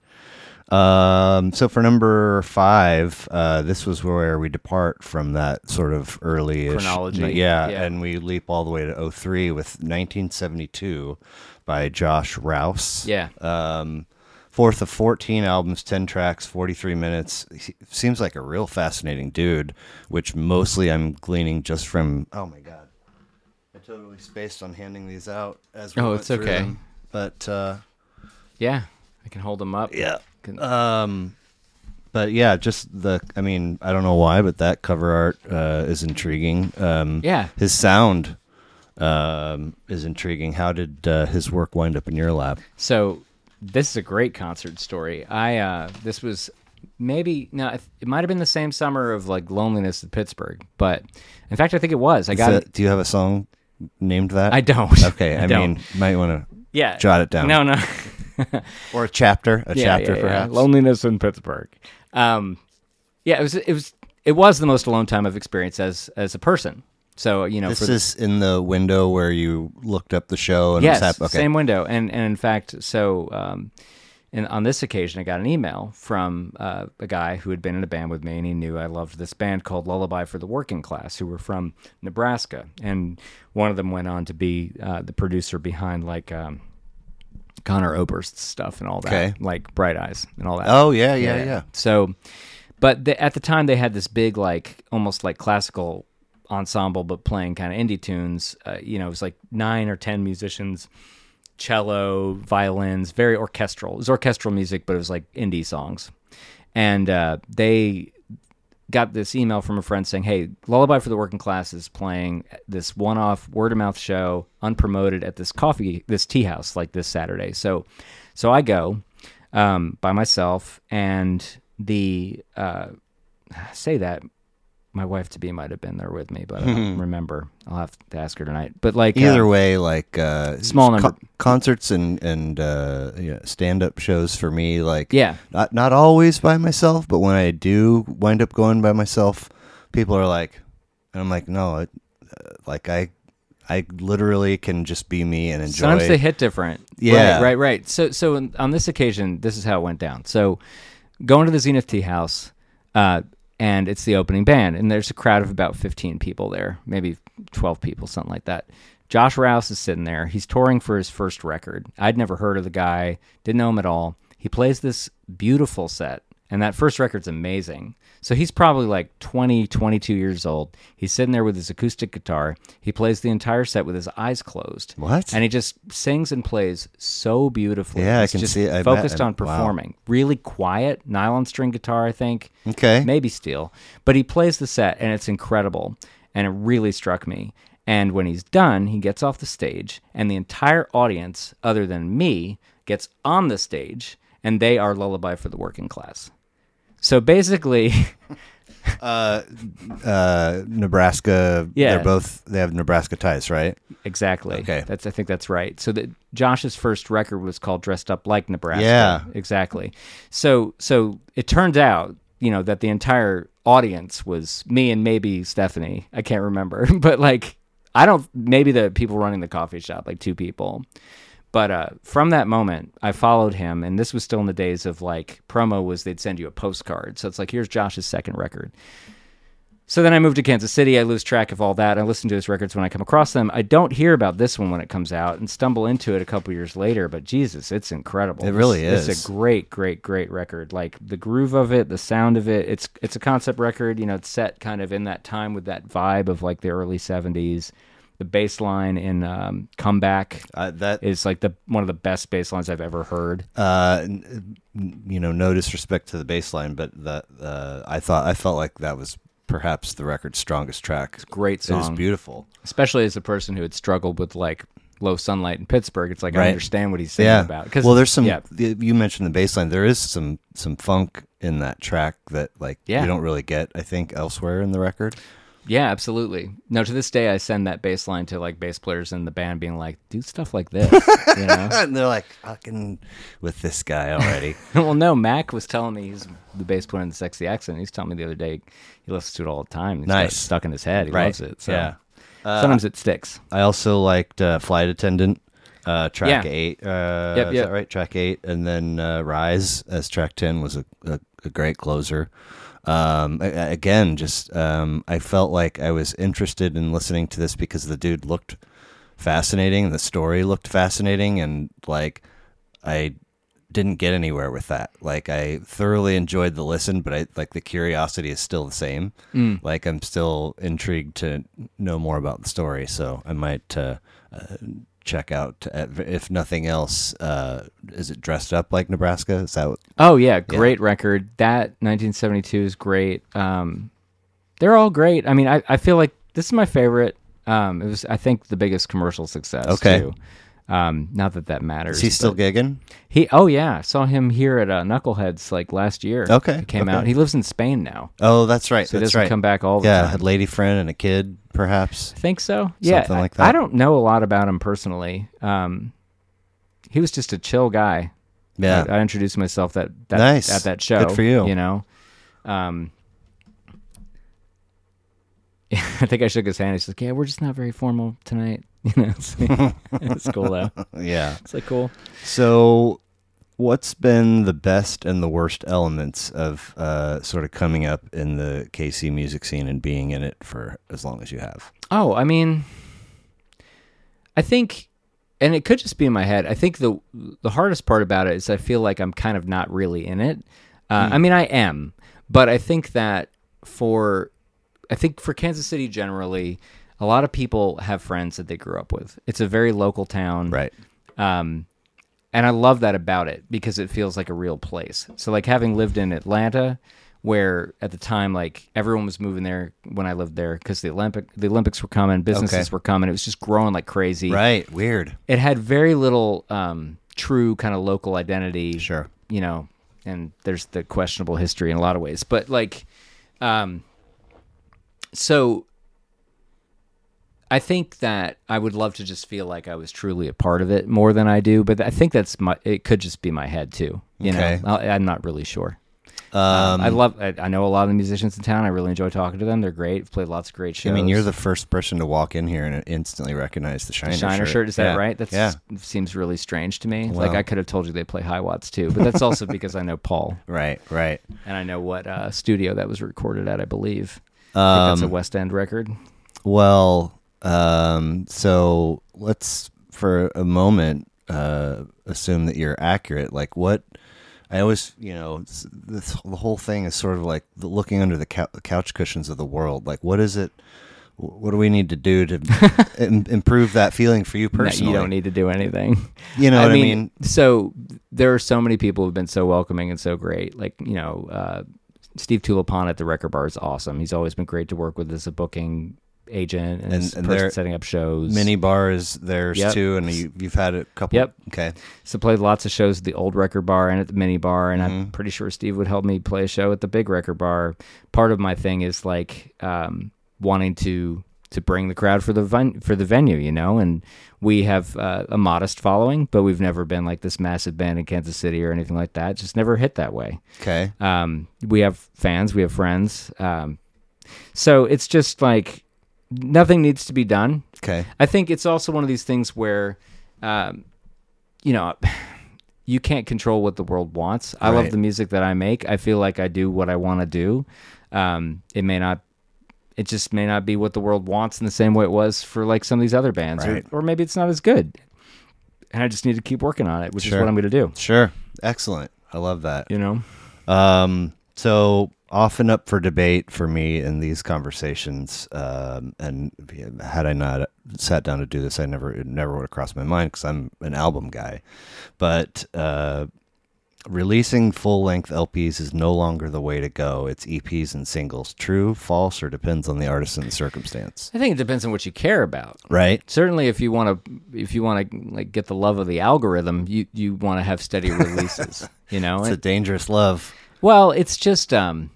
Um, so for number five, uh, this was where we depart from that sort of early Chronology, yeah, yeah. and we leap all the way to 03 with 1972 by Josh Rouse. Yeah. Um, fourth of 14 albums, 10 tracks, 43 minutes. He seems like a real fascinating dude, which mostly I'm gleaning just from. Oh my god, I totally spaced on handing these out as we Oh, it's okay. them. But uh, Yeah, I can hold them up. yeah. Um, but yeah, just the. I mean, I don't know why, but that cover art uh, is intriguing. Um, Yeah. his sound um, is intriguing. How did uh, his work wind up in your lap? So this is a great concert story. I uh, this was maybe no, it might have been the same summer of like loneliness in Pittsburgh, but in fact, I think it was. I Is got that- do you have a song named that? I don't. Okay, [LAUGHS] I, don't. mean, might want to yeah, jot it down. No, no. [LAUGHS] or a chapter, a yeah, chapter yeah, yeah. perhaps. Loneliness in Pittsburgh. Um, yeah, it was. It was. It was the most alone time I've experienced as as a person. So you know, This the- is in the window where you looked up the show and yes, okay. same window. And and in fact, so um, and on this occasion, I got an email from uh, a guy who had been in a band with me, and he knew I loved this band called Lullaby for the Working Class, who were from Nebraska, and one of them went on to be uh, the producer behind like um, Conor Oberst's stuff and all that, Okay. like Bright Eyes and all that. Oh yeah, yeah, yeah. So but the, at the time they had this big like almost like classical ensemble, but playing kind of indie tunes. Uh, you know, it was like nine or ten musicians, cello, violins, very orchestral. It was orchestral music, but it was like indie songs. And uh, they got this email from a friend saying, "Hey, Lullaby for the Working Class is playing this one-off word-of-mouth show, unpromoted at this coffee, this tea house, like this Saturday." So, so I go um, by myself, and the uh, say that my wife to be might have been there with me, but I don't [LAUGHS] remember. I'll have to ask her tonight. But like Either uh, way, like uh, Small co- number- concerts and and uh, yeah, stand up shows for me. Like Yeah. not not always by myself, but when I do wind up going by myself, people are like, and I'm like, no, it, uh, like I. I literally can just be me and enjoy. Sometimes they hit different. Yeah. Right, right, right. So, so on this occasion, this is how it went down. So, going to the Zenith Tea House, uh, and it's the opening band, and there's a crowd of about 15 people there, maybe 12 people, something like that. Josh Rouse is sitting there. He's touring for his first record. I'd never heard of the guy, didn't know him at all. He plays this beautiful set, and that first record's amazing. So he's probably like 20, 22 years old. He's sitting there with his acoustic guitar. He plays the entire set with his eyes closed. What? And he just sings and plays so beautifully. Yeah, I can just see it. I focused bet. on Wow. performing. Really quiet, nylon string guitar, I think. Okay. Maybe steel. But he plays the set and it's incredible. And it really struck me. And when he's done, he gets off the stage and the entire audience, other than me, gets on the stage and they are lullaby for the working class. So basically, [LAUGHS] uh, uh, Nebraska. Yeah. they're both they have Nebraska ties, right? Exactly. Okay. That's I think that's right. So that Josh's first record was called Dressed Up Like Nebraska. Yeah. Exactly. So so it turns out, you know, that the entire audience was me and maybe Stephanie. I can't remember. [LAUGHS] But like I don't maybe the people running the coffee shop, like two people. But uh, from that moment, I followed him, and this was still in the days of like promo was they'd send you a postcard. So it's like here's Josh's second record. So then I moved to Kansas City. I lose track of all that. I listen to his records when I come across them. I don't hear about this one when it comes out and stumble into it a couple years later. But Jesus, it's incredible. It really It's- is. It's a great, great, great record. Like the groove of it, the sound of it. It's it's a concept record. You know, it's set kind of in that time with that vibe of like the early '70s. The bass line in um, "Comeback" Uh, that is like the one of the best bass lines I've ever heard. uh, you know, no disrespect to the bass line, but that uh, I thought I felt like that was perhaps the record's strongest track. Great It was song. beautiful. especially as a person who had struggled with like low sunlight in Pittsburgh. It's like I understand what he's saying Yeah. about. Cause, well, there's some. Yeah, You mentioned the bass line. There is some some funk in that track that like Yeah. you don't really get. I think elsewhere in the record. Yeah, absolutely. No, to this day, I send that bass line to like bass players in the band, being like, "Do stuff like this," you know. [LAUGHS] and they're like fucking with this guy already. [LAUGHS] well, no, Mac was telling me he's the bass player in the Sexy Accident. He's telling me the other day he listens to it all the time. He's Nice. stuck in his head. He Right. loves it. So Yeah. sometimes it sticks. I also liked uh, Flight Attendant, uh, track Yeah. eight. Uh, Yep, is yep. that right? Track eight, and then uh, Rise as track ten was a, a, a great closer. Um, again, just um, I felt like I was interested in listening to this because the dude looked fascinating, the story looked fascinating, and like I didn't get anywhere with that. Like I thoroughly enjoyed the listen, but I like the curiosity is still the same. Mm. Like I'm still intrigued to know more about the story, so I might uh, uh, check out. uh, If nothing else, uh, is it dressed up like Nebraska? Is that what, Oh yeah, great record. That 1972 is great. Um, they're all great. I mean, I, I feel like this is my favorite. Um, it was I think the biggest commercial success. Okay. Too. Um, not that that matters. is he still gigging? He oh yeah, saw him here at uh, Knuckleheads like last year. Okay, he came okay. out. He lives in Spain now, Oh, that's right. so he that's doesn't right. come back all the time. yeah, time. had lady friend and a kid, perhaps. I think so. Yeah, Something like I- I, don't know a lot about him personally. Um, he was just a chill guy. Yeah, I, I introduced myself that, that Nice. at that show. Good for you. You know, um, [LAUGHS] I think I shook his hand. He's like, "Yeah, we're just not very formal tonight." [LAUGHS] You know, it's, [LAUGHS] it's cool though. [LAUGHS] yeah. It's like cool. So, what's been the best and the worst elements of uh, sort of coming up in the KC music scene and being in it for as long as you have? Oh, I mean, I think, and it could just be in my head. I think the the hardest part about it is I feel like I'm kind of not really in it. Uh, I mean, I am, but I think that for I think for Kansas City generally, a lot of people have friends that they grew up with. It's a very local town, Right. um, and I love that about it because it feels like a real place. So like having lived in Atlanta, where at the time like everyone was moving there when I lived there because the Olympic the Olympics were coming, businesses Okay. were coming. It was just growing like crazy. Right. Weird. It had very little um, true kind of local identity. Sure. You know, and there's the questionable history in a lot of ways, but like, um, so I think that I would love to just feel like I was truly a part of it more than I do, but I think that's my. It could just be my head too. You Okay. know, I, I'm not really sure. Um, I love. I, I know a lot of the musicians in town. I really enjoy talking to them. They're great. Played lots of great shows. I mean, you're the first person to walk in here and instantly recognize the Shiner, Shiner shirt. Is that Yeah. right? That yeah. seems really strange to me. Well- like I could have told you they play high watts too, but that's also [LAUGHS] because I know Paul Right. Right. and I know what uh, studio that was recorded at. I believe. I think that's a Um, West End record. well, um, so let's for a moment uh, assume that you're accurate. Like what? I always, you know, this the whole thing is sort of like the looking under the couch cushions of the world. Like, what is it? What do we need to do to [LAUGHS] im- improve that feeling for you No, personally? you don't need to do anything. You know what I mean? So there are so many people who've been so welcoming and so great. Like you know, uh, Steve Tulipana at the Record Bar is awesome. He's always been great to work with as a booking agent and, And- and person setting up shows. Mini bar is theirs Yep. too, and you, you've had a couple. Yep. Okay. So played lots of shows at the old record bar and at the mini bar, and I'm Mm-hmm. pretty sure Steve would help me play a show at the big record bar. Part of my thing is like um, wanting to to bring the crowd for the ven- for the venue, you know. And we have uh, a modest following, but we've never been like this massive band in Kansas City or anything like that. Just never hit that way. Okay. Um, we have fans, we have friends, um, so it's just like nothing needs to be done. Okay. I think it's also one of these things where, um, you know, [SIGHS] you can't control what the world wants. I love the music that I make. I feel like I do what I want to do. Um, it may not, it just may not be what the world wants in the same way it was for like some of these other bands, Right. or, or maybe it's not as good. And I just need to keep working on it, which is what I'm going to do. Sure. Excellent. I love that. You know, Um, so often up for debate for me in these conversations, um, and had I not sat down to do this, I never it never would have crossed my mind because I'm an album guy. But uh, releasing full length LPs is no longer the way to go. It's EPs and singles. True, false, or depends on the artist and the circumstance. I think it depends on what you care about. Right. certainly if you want to if you want to like get the love of the algorithm you you want to have steady releases [LAUGHS] you know It's a dangerous love. well it's just um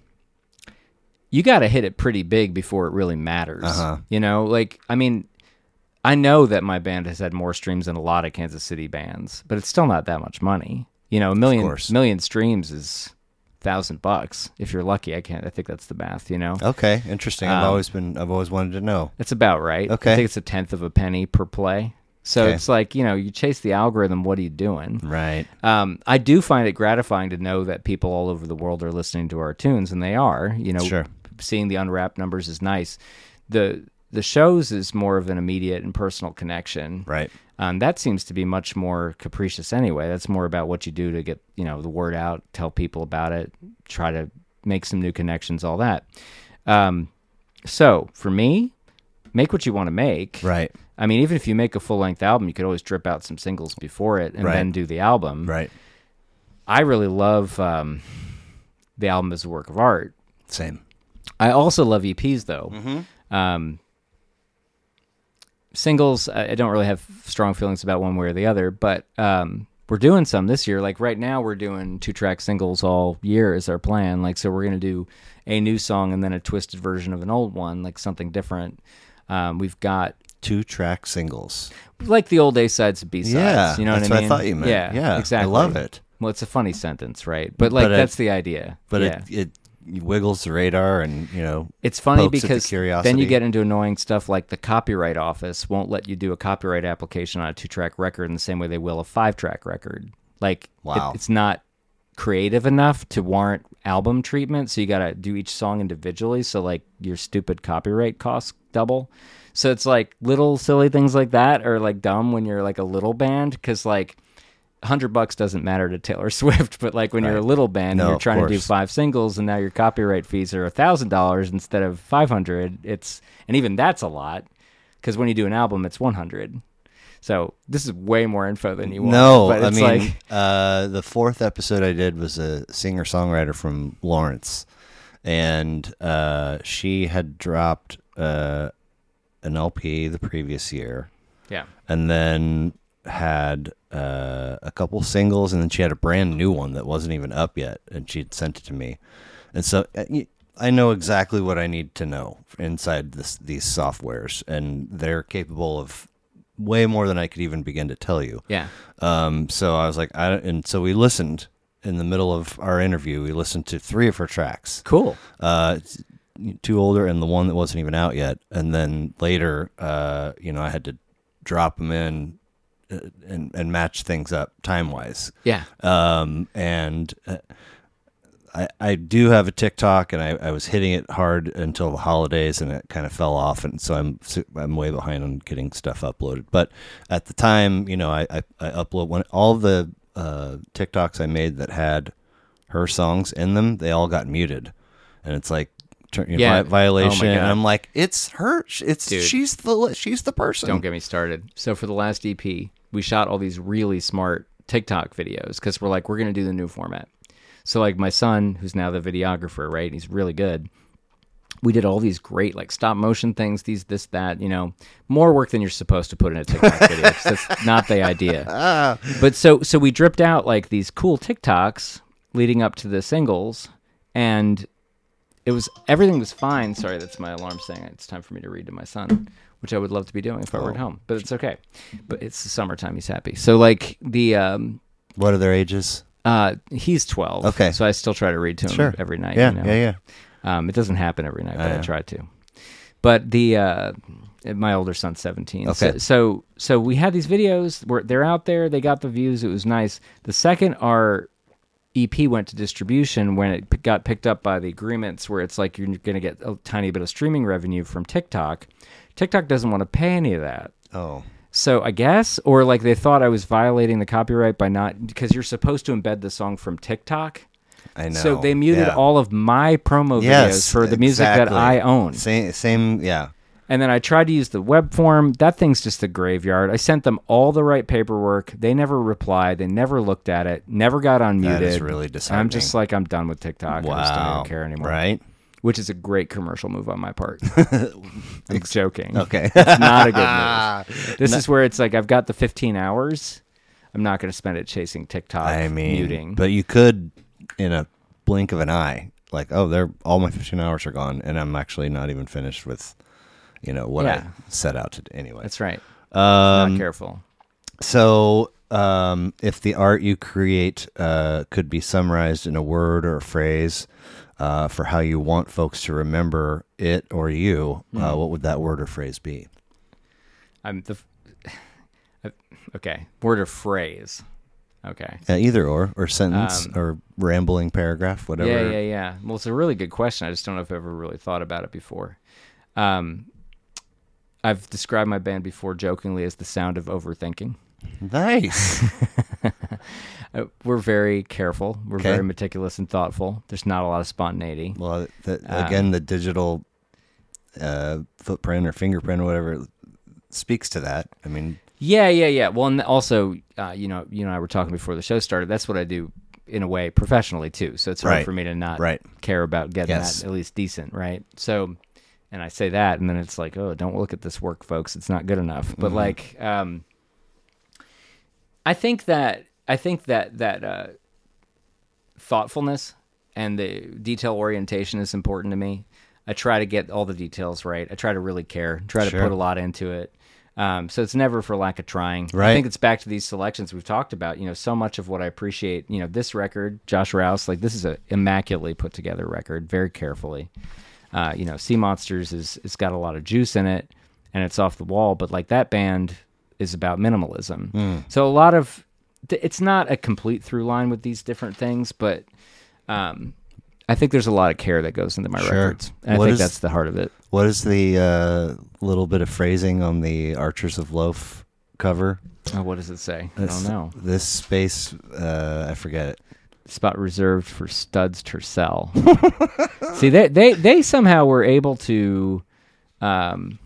you got to hit it pretty big before it really matters Uh-huh. you know like i mean i know that my band has had more streams than a lot of kansas city bands but it's still not that much money you know a million streams is thousand bucks if you're lucky i can't i think that's the math you know Okay, interesting. I've Um, always been. I've always wanted to know. It's about right. Okay. I think it's a tenth of a penny per play. So Okay. it's like, you know, you chase the algorithm, what are you doing? Right. Um, I do find it gratifying to know that people all over the world are listening to our tunes, and they are. You know, Sure. seeing the unwrapped numbers is nice. The the shows is more of an immediate and personal connection. Right. Um, that seems to be much more capricious anyway. That's more about what you do to get you know the word out, tell people about it, try to make some new connections, all that. Um, so for me, make what you want to make. Right. I mean, even if you make a full length album, you could always drip out some singles before it and Right. then do the album. Right. I really love um, the album as a work of art. Same. I also love EPs though. Mm-hmm. Um, singles, I don't really have strong feelings about one way or the other, but um, we're doing some this year. Like right now, we're doing two track singles all year is our plan. Like so, we're gonna do a new song and then a twisted version of an old one, like something different. Um, we've got Two track singles. like the old A sides and B sides. Yeah, you know that's what I what I mean? thought you meant. Yeah, Yeah, I love it. Well, it's a funny sentence, right? But like But it- that's the idea. But yeah. it, it wiggles the radar and, you know, It's funny at the because then you get into annoying stuff like the copyright office won't let you do a copyright application on a two track record in the same way they will a five track record. Like, it- Wow. it's not creative enough to warrant album treatment. So you got to do each song individually. So, like, your stupid copyright costs double. So it's like little silly things like that are like dumb when you're like a little band because, like, hundred bucks doesn't matter to Taylor [LAUGHS] Swift, but like when you're a little band No, and you're trying to do five singles and now your copyright fees are a thousand dollars instead of five hundred, it's and even that's a lot because when you do an album, it's one hundred. So this is way more info than you want. No, but I it's mean, like [LAUGHS] uh, the fourth episode I did was a singer songwriter from Lawrence, and uh, she had dropped uh, an LP the previous year, yeah, and then had uh, a couple singles, and then she had a brand new one that wasn't even up yet, and she'd sent it to me, and so uh, y- I know exactly what I need to know inside this these softwares, and they're capable of way more than I could even begin to tell you. yeah, Um, so I was like, I don't, and so we listened in the middle of our interview. We listened to three of her tracks, cool. uh, two older and the one that wasn't even out yet. And then later, uh, you know, I had to drop them in uh, and and match things up time wise. Yeah, Um, and uh, I I do have a TikTok, and I, I was hitting it hard until the holidays, and it kind of fell off, and so I'm I'm way behind on getting stuff uploaded. But at the time, you know, I I, I upload when all the uh, TikToks I made that had her songs in them, they all got muted, and it's like. you know, Yeah. violation, Oh and I'm like, it's her. It's Dude. she's the she's the person. Don't get me started. So for the last EP, we shot all these really smart TikTok videos because we're like, we're gonna do the new format. So like my son, who's now the videographer, right? He's really good. We did all these great like stop motion things, these this that, you know, more work than you're supposed to put in a TikTok video. that's [LAUGHS] not the idea. But so so we dripped out like these cool TikToks leading up to the singles, and it was everything was fine. Sorry, that's my alarm saying it's time for me to read to my son, which I would love to be doing if I were at home, but it's okay. But it's the summertime; he's happy. So like the um, What are their ages? Uh, he's twelve. Okay. so I still try to read to him Sure. every night. Yeah, you know? yeah, yeah. Um, it doesn't happen every night, but I try to. But the uh, my older son's seventeen. So, Okay. so so we had these videos. Where they're out there. They got the views. It was nice. The second our EP went to distribution, when it p- got picked up by the agreements, where it's like you're going to get a tiny bit of streaming revenue from TikTok. TikTok doesn't want to pay any of that. Oh, So I guess, or like they thought I was violating the copyright by not because you're supposed to embed the song from TikTok. I know. So they muted Yeah. all of my promo videos Yes, for the music that. I own. Same, same, yeah. And then I tried to use the web form. That thing's just a graveyard. I sent them all the right paperwork. They never replied. They never looked at it. Never got unmuted. That is really disheartening. I'm just like I'm done with TikTok. I just don't care anymore. Right? Which is a great commercial move on my part. [LAUGHS] I'm joking. Okay. [LAUGHS] It's not a good move. [LAUGHS] This is where it's like I've got the 15 hours. I'm not going to spend it chasing TikTok I mean, muting. but you could, in a blink of an eye, like, oh, they're all my 15 hours are gone, and I'm actually not even finished with, you know, what Yeah. I set out to do. Anyway, That's right. um, not careful. so um, if the art you create uh, could be summarized in a word or a phrase uh, for how you want folks to remember it or you, uh, Hmm. what would that word or phrase be? I'm the. [SIGHS] Okay, word or phrase. Okay. Uh, either or, or sentence, Um, or rambling paragraph, whatever. Yeah, yeah, yeah. Well, it's a really good question. I just don't know if I've ever really thought about it before. Um, I've described my band before jokingly as the sound of overthinking. Nice. [LAUGHS] Uh, we're very careful. We're Okay. very meticulous and thoughtful. There's not a lot of spontaneity. well, the, Um, again, the digital uh, footprint or fingerprint or whatever speaks to that. I mean, Yeah, yeah, yeah. Well, and also, uh, you know, you and I were talking before the show started. That's what I do in a way professionally too. So it's hard Right. for me to not Right. care about getting Yes. that at least decent, right? So, and I say that, and then it's like, oh, don't look at this work, folks. It's not good enough. But Mm-hmm. like, um, I think that I think that that uh, thoughtfulness and the detail orientation is important to me. I try to get all the details right. I try to really care. Try to put a lot into it. Um, so it's never for lack of trying. I think it's back to these selections we've talked about. You know, so much of what I appreciate. You know, this record, Josh Rouse, like this is a immaculately put together record, very carefully. Uh, you know, Seamonsters is it's got a lot of juice in it, and it's off the wall. But like that band is about minimalism. So a lot of it's not a complete through line with these different things, but um, I think there's a lot of care that goes into my Sure. records. And What I think is- that's the heart of it. what is the uh, little bit of phrasing on the Archers of Loaf cover? Oh, what does it say? I don't know. This space, uh, I forget it. Spot reserved for studs Tercel. [LAUGHS] See, they, they they somehow were able to. Um,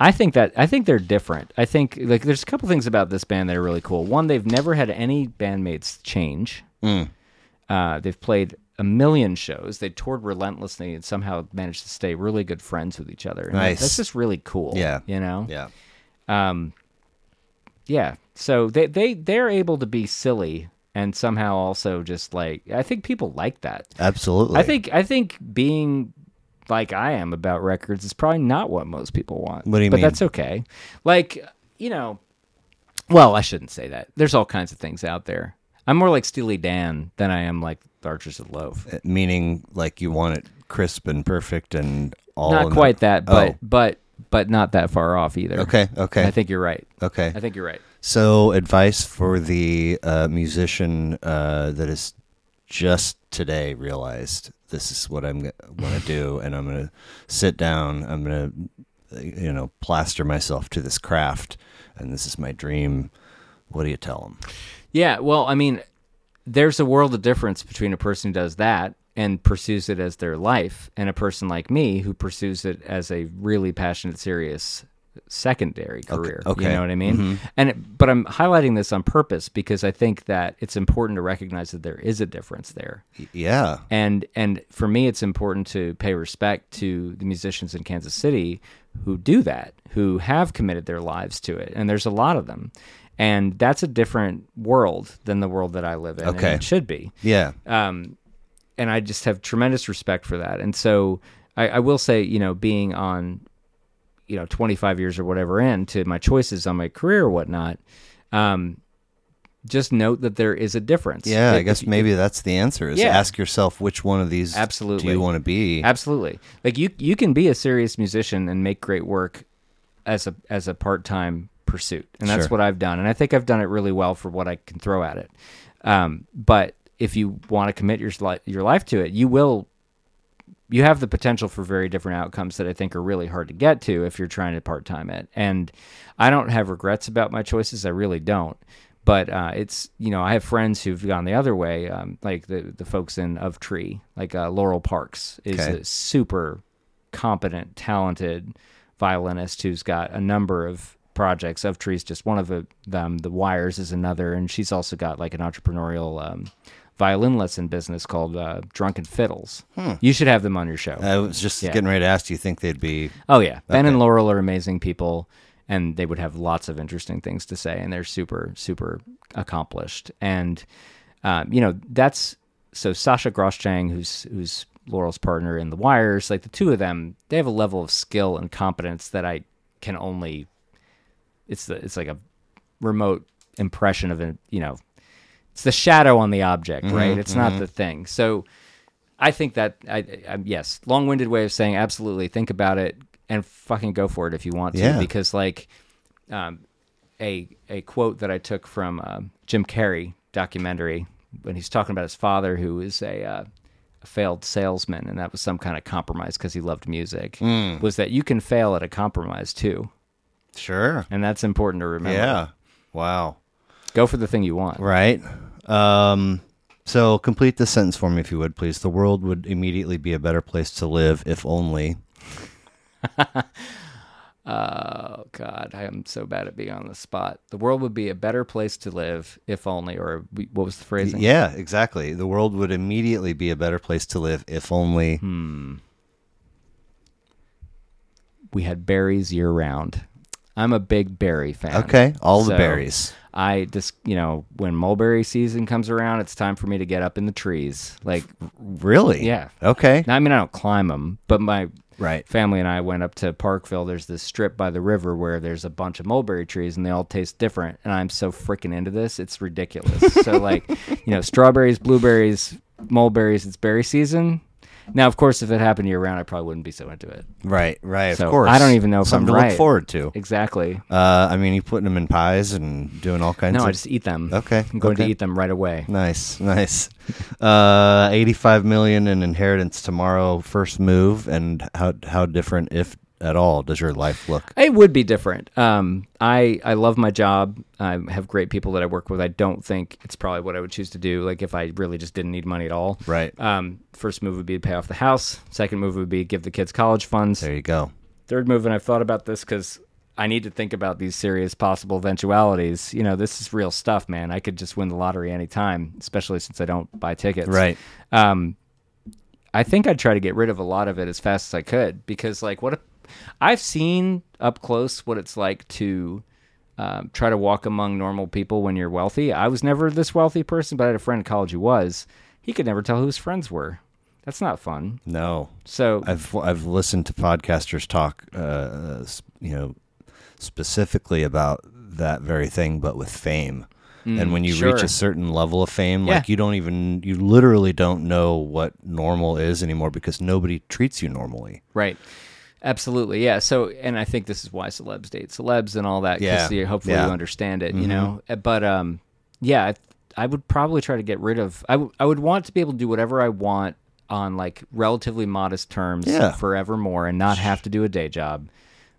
I think that I think they're different. I think like there's a couple things about this band that are really cool. One, they've never had any bandmates change. Mm. Uh, they've played a million shows. They toured relentlessly and somehow managed to stay really good friends with each other. And Nice. That's just really cool. Yeah. You know. Yeah. Um, yeah. So they they they're able to be silly and somehow also just like I think people like that. Absolutely. I think I think being like I am about records is probably not what most people want. What do you but mean? that's okay. Like you know, well, I shouldn't say that. There's all kinds of things out there. I'm more like Steely Dan than I am like the Archers of Loaf. Uh, meaning like you want it crisp and perfect and all. not in the- quite that, but Oh. but but not that far off either. Okay. Okay. I think you're right. okay. I think you're right. So, advice for the uh, musician uh, that has just today realized this is what I'm going to do, and I'm going to sit down. I'm going to, you know, plaster myself to this craft, and this is my dream. What do you tell them? Yeah, well, I mean, there's a world of difference between a person who does that and pursues it as their life and a person like me who pursues it as a really passionate, serious secondary career. okay. Mm-hmm. You know what I mean? And it, but I'm highlighting this on purpose because I think that it's important to recognize that there is a difference there. Yeah. And and for me it's important to pay respect to the musicians in Kansas City who do that, who have committed their lives to it. And there's a lot of them. And that's a different world than the world that I live in. and Okay. it should be Yeah. um, and I just have tremendous respect for that. And so I, I will say, you know, being on, you know, 25 years or whatever into my choices on my career or whatnot, um, just note that there is a difference. Yeah. I guess if- maybe that's the answer is Yeah. ask yourself which one of these Absolutely. do you want to be? Absolutely. Like you, you can be a serious musician and make great work as a as a part time pursuit, and that's Sure. what I've done. And I think I've done it really well for what I can throw at it. Um, but if you want to commit your your life to it, you will. You have the potential for very different outcomes that I think are really hard to get to if you're trying to part time it. And I don't have regrets about my choices. I really don't. But uh, it's you know I have friends who've gone the other way, um, like the the folks in Of Tree, like uh, Laurel Parks is Okay. a super competent, talented violinist who's got a number of projects. Of Tree's just one of them. The Wires is another, and she's also got like an entrepreneurial um, violin lesson business called uh, Drunken Fiddles. You should have them on your show. I was just Yeah. getting ready to ask. Do you think they'd be? Oh yeah, Ben Okay. and Laurel are amazing people, and they would have lots of interesting things to say, and they're super super accomplished. And um, you know that's so Sascha Groschang, who's who's Laurel's partner in The Wires, like the two of them, they have a level of skill and competence that I can only. It's the it's like a remote impression of a you know, it's the shadow on the object, right? It's not the thing. So. I think that I, I yes, long-winded way of saying absolutely. Think about it and fucking go for it if you want to, Yeah. because like, um, a a quote that I took from uh, Jim Carrey documentary when he's talking about his father who is a uh, a failed salesman and that was some kind of compromise because he loved music was that you can fail at a compromise too, Sure. and that's important to remember. Yeah. Wow. Go for the thing you want. Right. Um, so complete this sentence for me, if you would, please. The world would immediately be a better place to live if only. [LAUGHS] Oh God, I am so bad at being on the spot. The world would be a better place to live if only, or what was the phrasing? Yeah, exactly. The world would immediately be a better place to live if only. Hmm. We had berries year round. I'm a big berry fan. Okay, all the So, berries. I just, you know, when mulberry season comes around, it's time for me to get up in the trees. Like, Really? yeah. Okay. Now, I mean, I don't climb them, but my Right. family and I went up to Parkville. There's this strip by the river where there's a bunch of mulberry trees and they all taste different. And I'm so freaking into this. It's ridiculous. so, like, [LAUGHS] you know, strawberries, blueberries, mulberries, it's berry season. Now, of course, if it happened year round, I probably wouldn't be so into it. Right. Right. So, of course. I don't even know if Something I'm to right. look forward to. Exactly. Uh, I mean, you putting them in pies and doing all kinds of No, of. I just eat them. Okay, I'm going okay. to eat them right away. Nice, nice. [LAUGHS] Uh, eighty-five million in inheritance tomorrow. First move, and how how different if at all? Does your life look? It would be different. Um, I I love my job. I have great people that I work with. I don't think it's probably what I would choose to do. Like if I really just didn't need money at all. Right. Um, first move would be to pay off the house. Second move would be give the kids college funds. There you go. Third move, and I've thought about this because I need to think about these serious possible eventualities. You know, this is real stuff, man. I could just win the lottery anytime, especially since I don't buy tickets. Right. Um, I think I'd try to get rid of a lot of it as fast as I could because, like, what if I've seen up close what it's like to um, try to walk among normal people when you're wealthy. I was never this wealthy person, but I had a friend in college who was. He could never tell who his friends were. That's not fun. No. So I've I've listened to podcasters talk, uh, you know, specifically about that very thing, but with fame. and when you reach Mm, a certain level of fame, Yeah. like you don't even, you literally don't know what normal is anymore because nobody treats you normally. Right. Absolutely. Yeah. So, and I think this is why celebs date celebs and all that. Yeah. Because you hopefully Yeah. you understand it, you know? Uh, But, um, yeah, I, I would probably try to get rid of, I, w- I would want to be able to do whatever I want on like relatively modest terms Yeah. forevermore and not have to do a day job.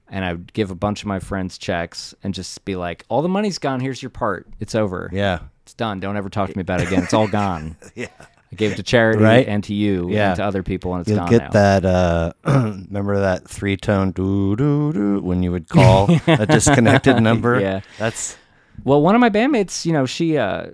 And I would give a bunch of my friends checks and just be like, all the money's gone. Here's your part. It's over. Yeah. It's done. Don't ever talk to me about it again. It's all [LAUGHS] gone. Yeah. I gave it to charity Right? and to you Yeah. and to other people, and it's You'll gone get now. that. Uh, [CLEARS THROAT] remember that three tone doo doo doo when you would call [LAUGHS] a disconnected [LAUGHS] number. Yeah. that's Well, one of my bandmates, you know, she, uh,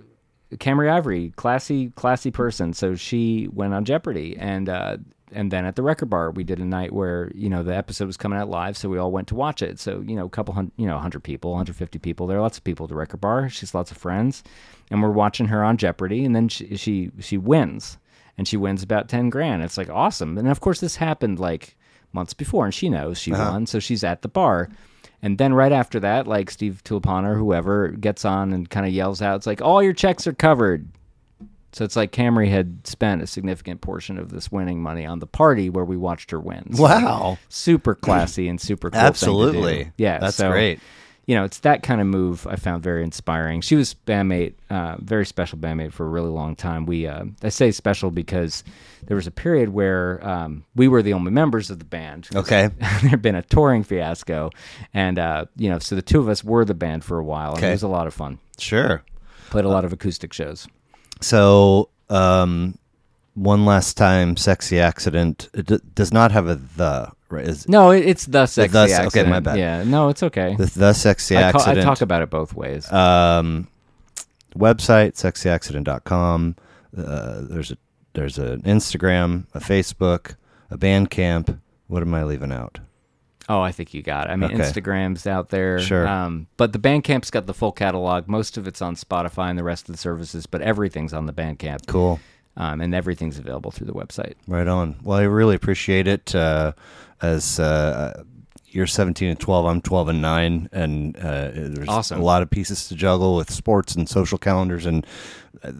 Camry Ivory, classy, classy person. So she went on Jeopardy, and uh, and then at the record bar, we did a night where you know the episode was coming out live, so we all went to watch it. So you know, a couple hundred, you know, hundred people, 150 people. There are lots of people at the record bar. She's lots of friends, and we're watching her on Jeopardy, and then she she, she wins, and she wins about 10 grand. It's like awesome, and of course this happened like months before, and she knows she uh-huh. won, so she's at the bar. And then right after that, like Steve Tulipana or whoever gets on and kind of yells out, it's like, all your checks are covered. So it's like Camry had spent a significant portion of this winning money on the party where we watched her win. So wow. Super classy and super cool. thing to do. Absolutely. Yeah. That's so, great. You know, it's that kind of move I found very inspiring. She was bandmate, uh, very special bandmate for a really long time. We, uh, I say special because there was a period where um, we were the only members of the band. Okay. [LAUGHS] there had been a touring fiasco, and uh, you know, so the two of us were the band for a while, and Okay. it was a lot of fun. Sure. Played a lot of acoustic shows. So, um, one last time, sexy accident. It d- does not have a the. Right? Is No, it, it's the sexy the- okay, my bad. Yeah, no, it's okay. the, the sexy I, ca- I accident? talk about it both ways. um, website sexyaccident.com. Uh, there's a there's an Instagram, a Facebook, a Bandcamp. What am I leaving out? Oh, I think you got it. I mean, okay. Instagram's out there. Sure. Um, but the Bandcamp's got the full catalog. Most of it's on Spotify and the rest of the services, but everything's on the Bandcamp. Cool. Um, and everything's available through the website. Right on. Well, I really appreciate it. Uh, as uh, you're 17 and 12, I'm 12 and 9, and uh, there's Awesome. a lot of pieces to juggle with sports and social calendars. And uh,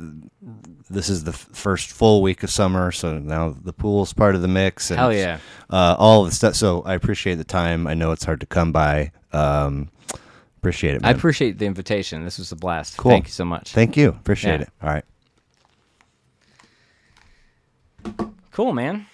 this is the f- first full week of summer, so now the pool's part of the mix. And Hell yeah. Uh, all of the stuff. So I appreciate the time. I know it's hard to come by. Um, appreciate it. I appreciate the invitation. This was a blast. Cool. Thank you so much. Thank you. Appreciate Yeah. it. All right. cool, man.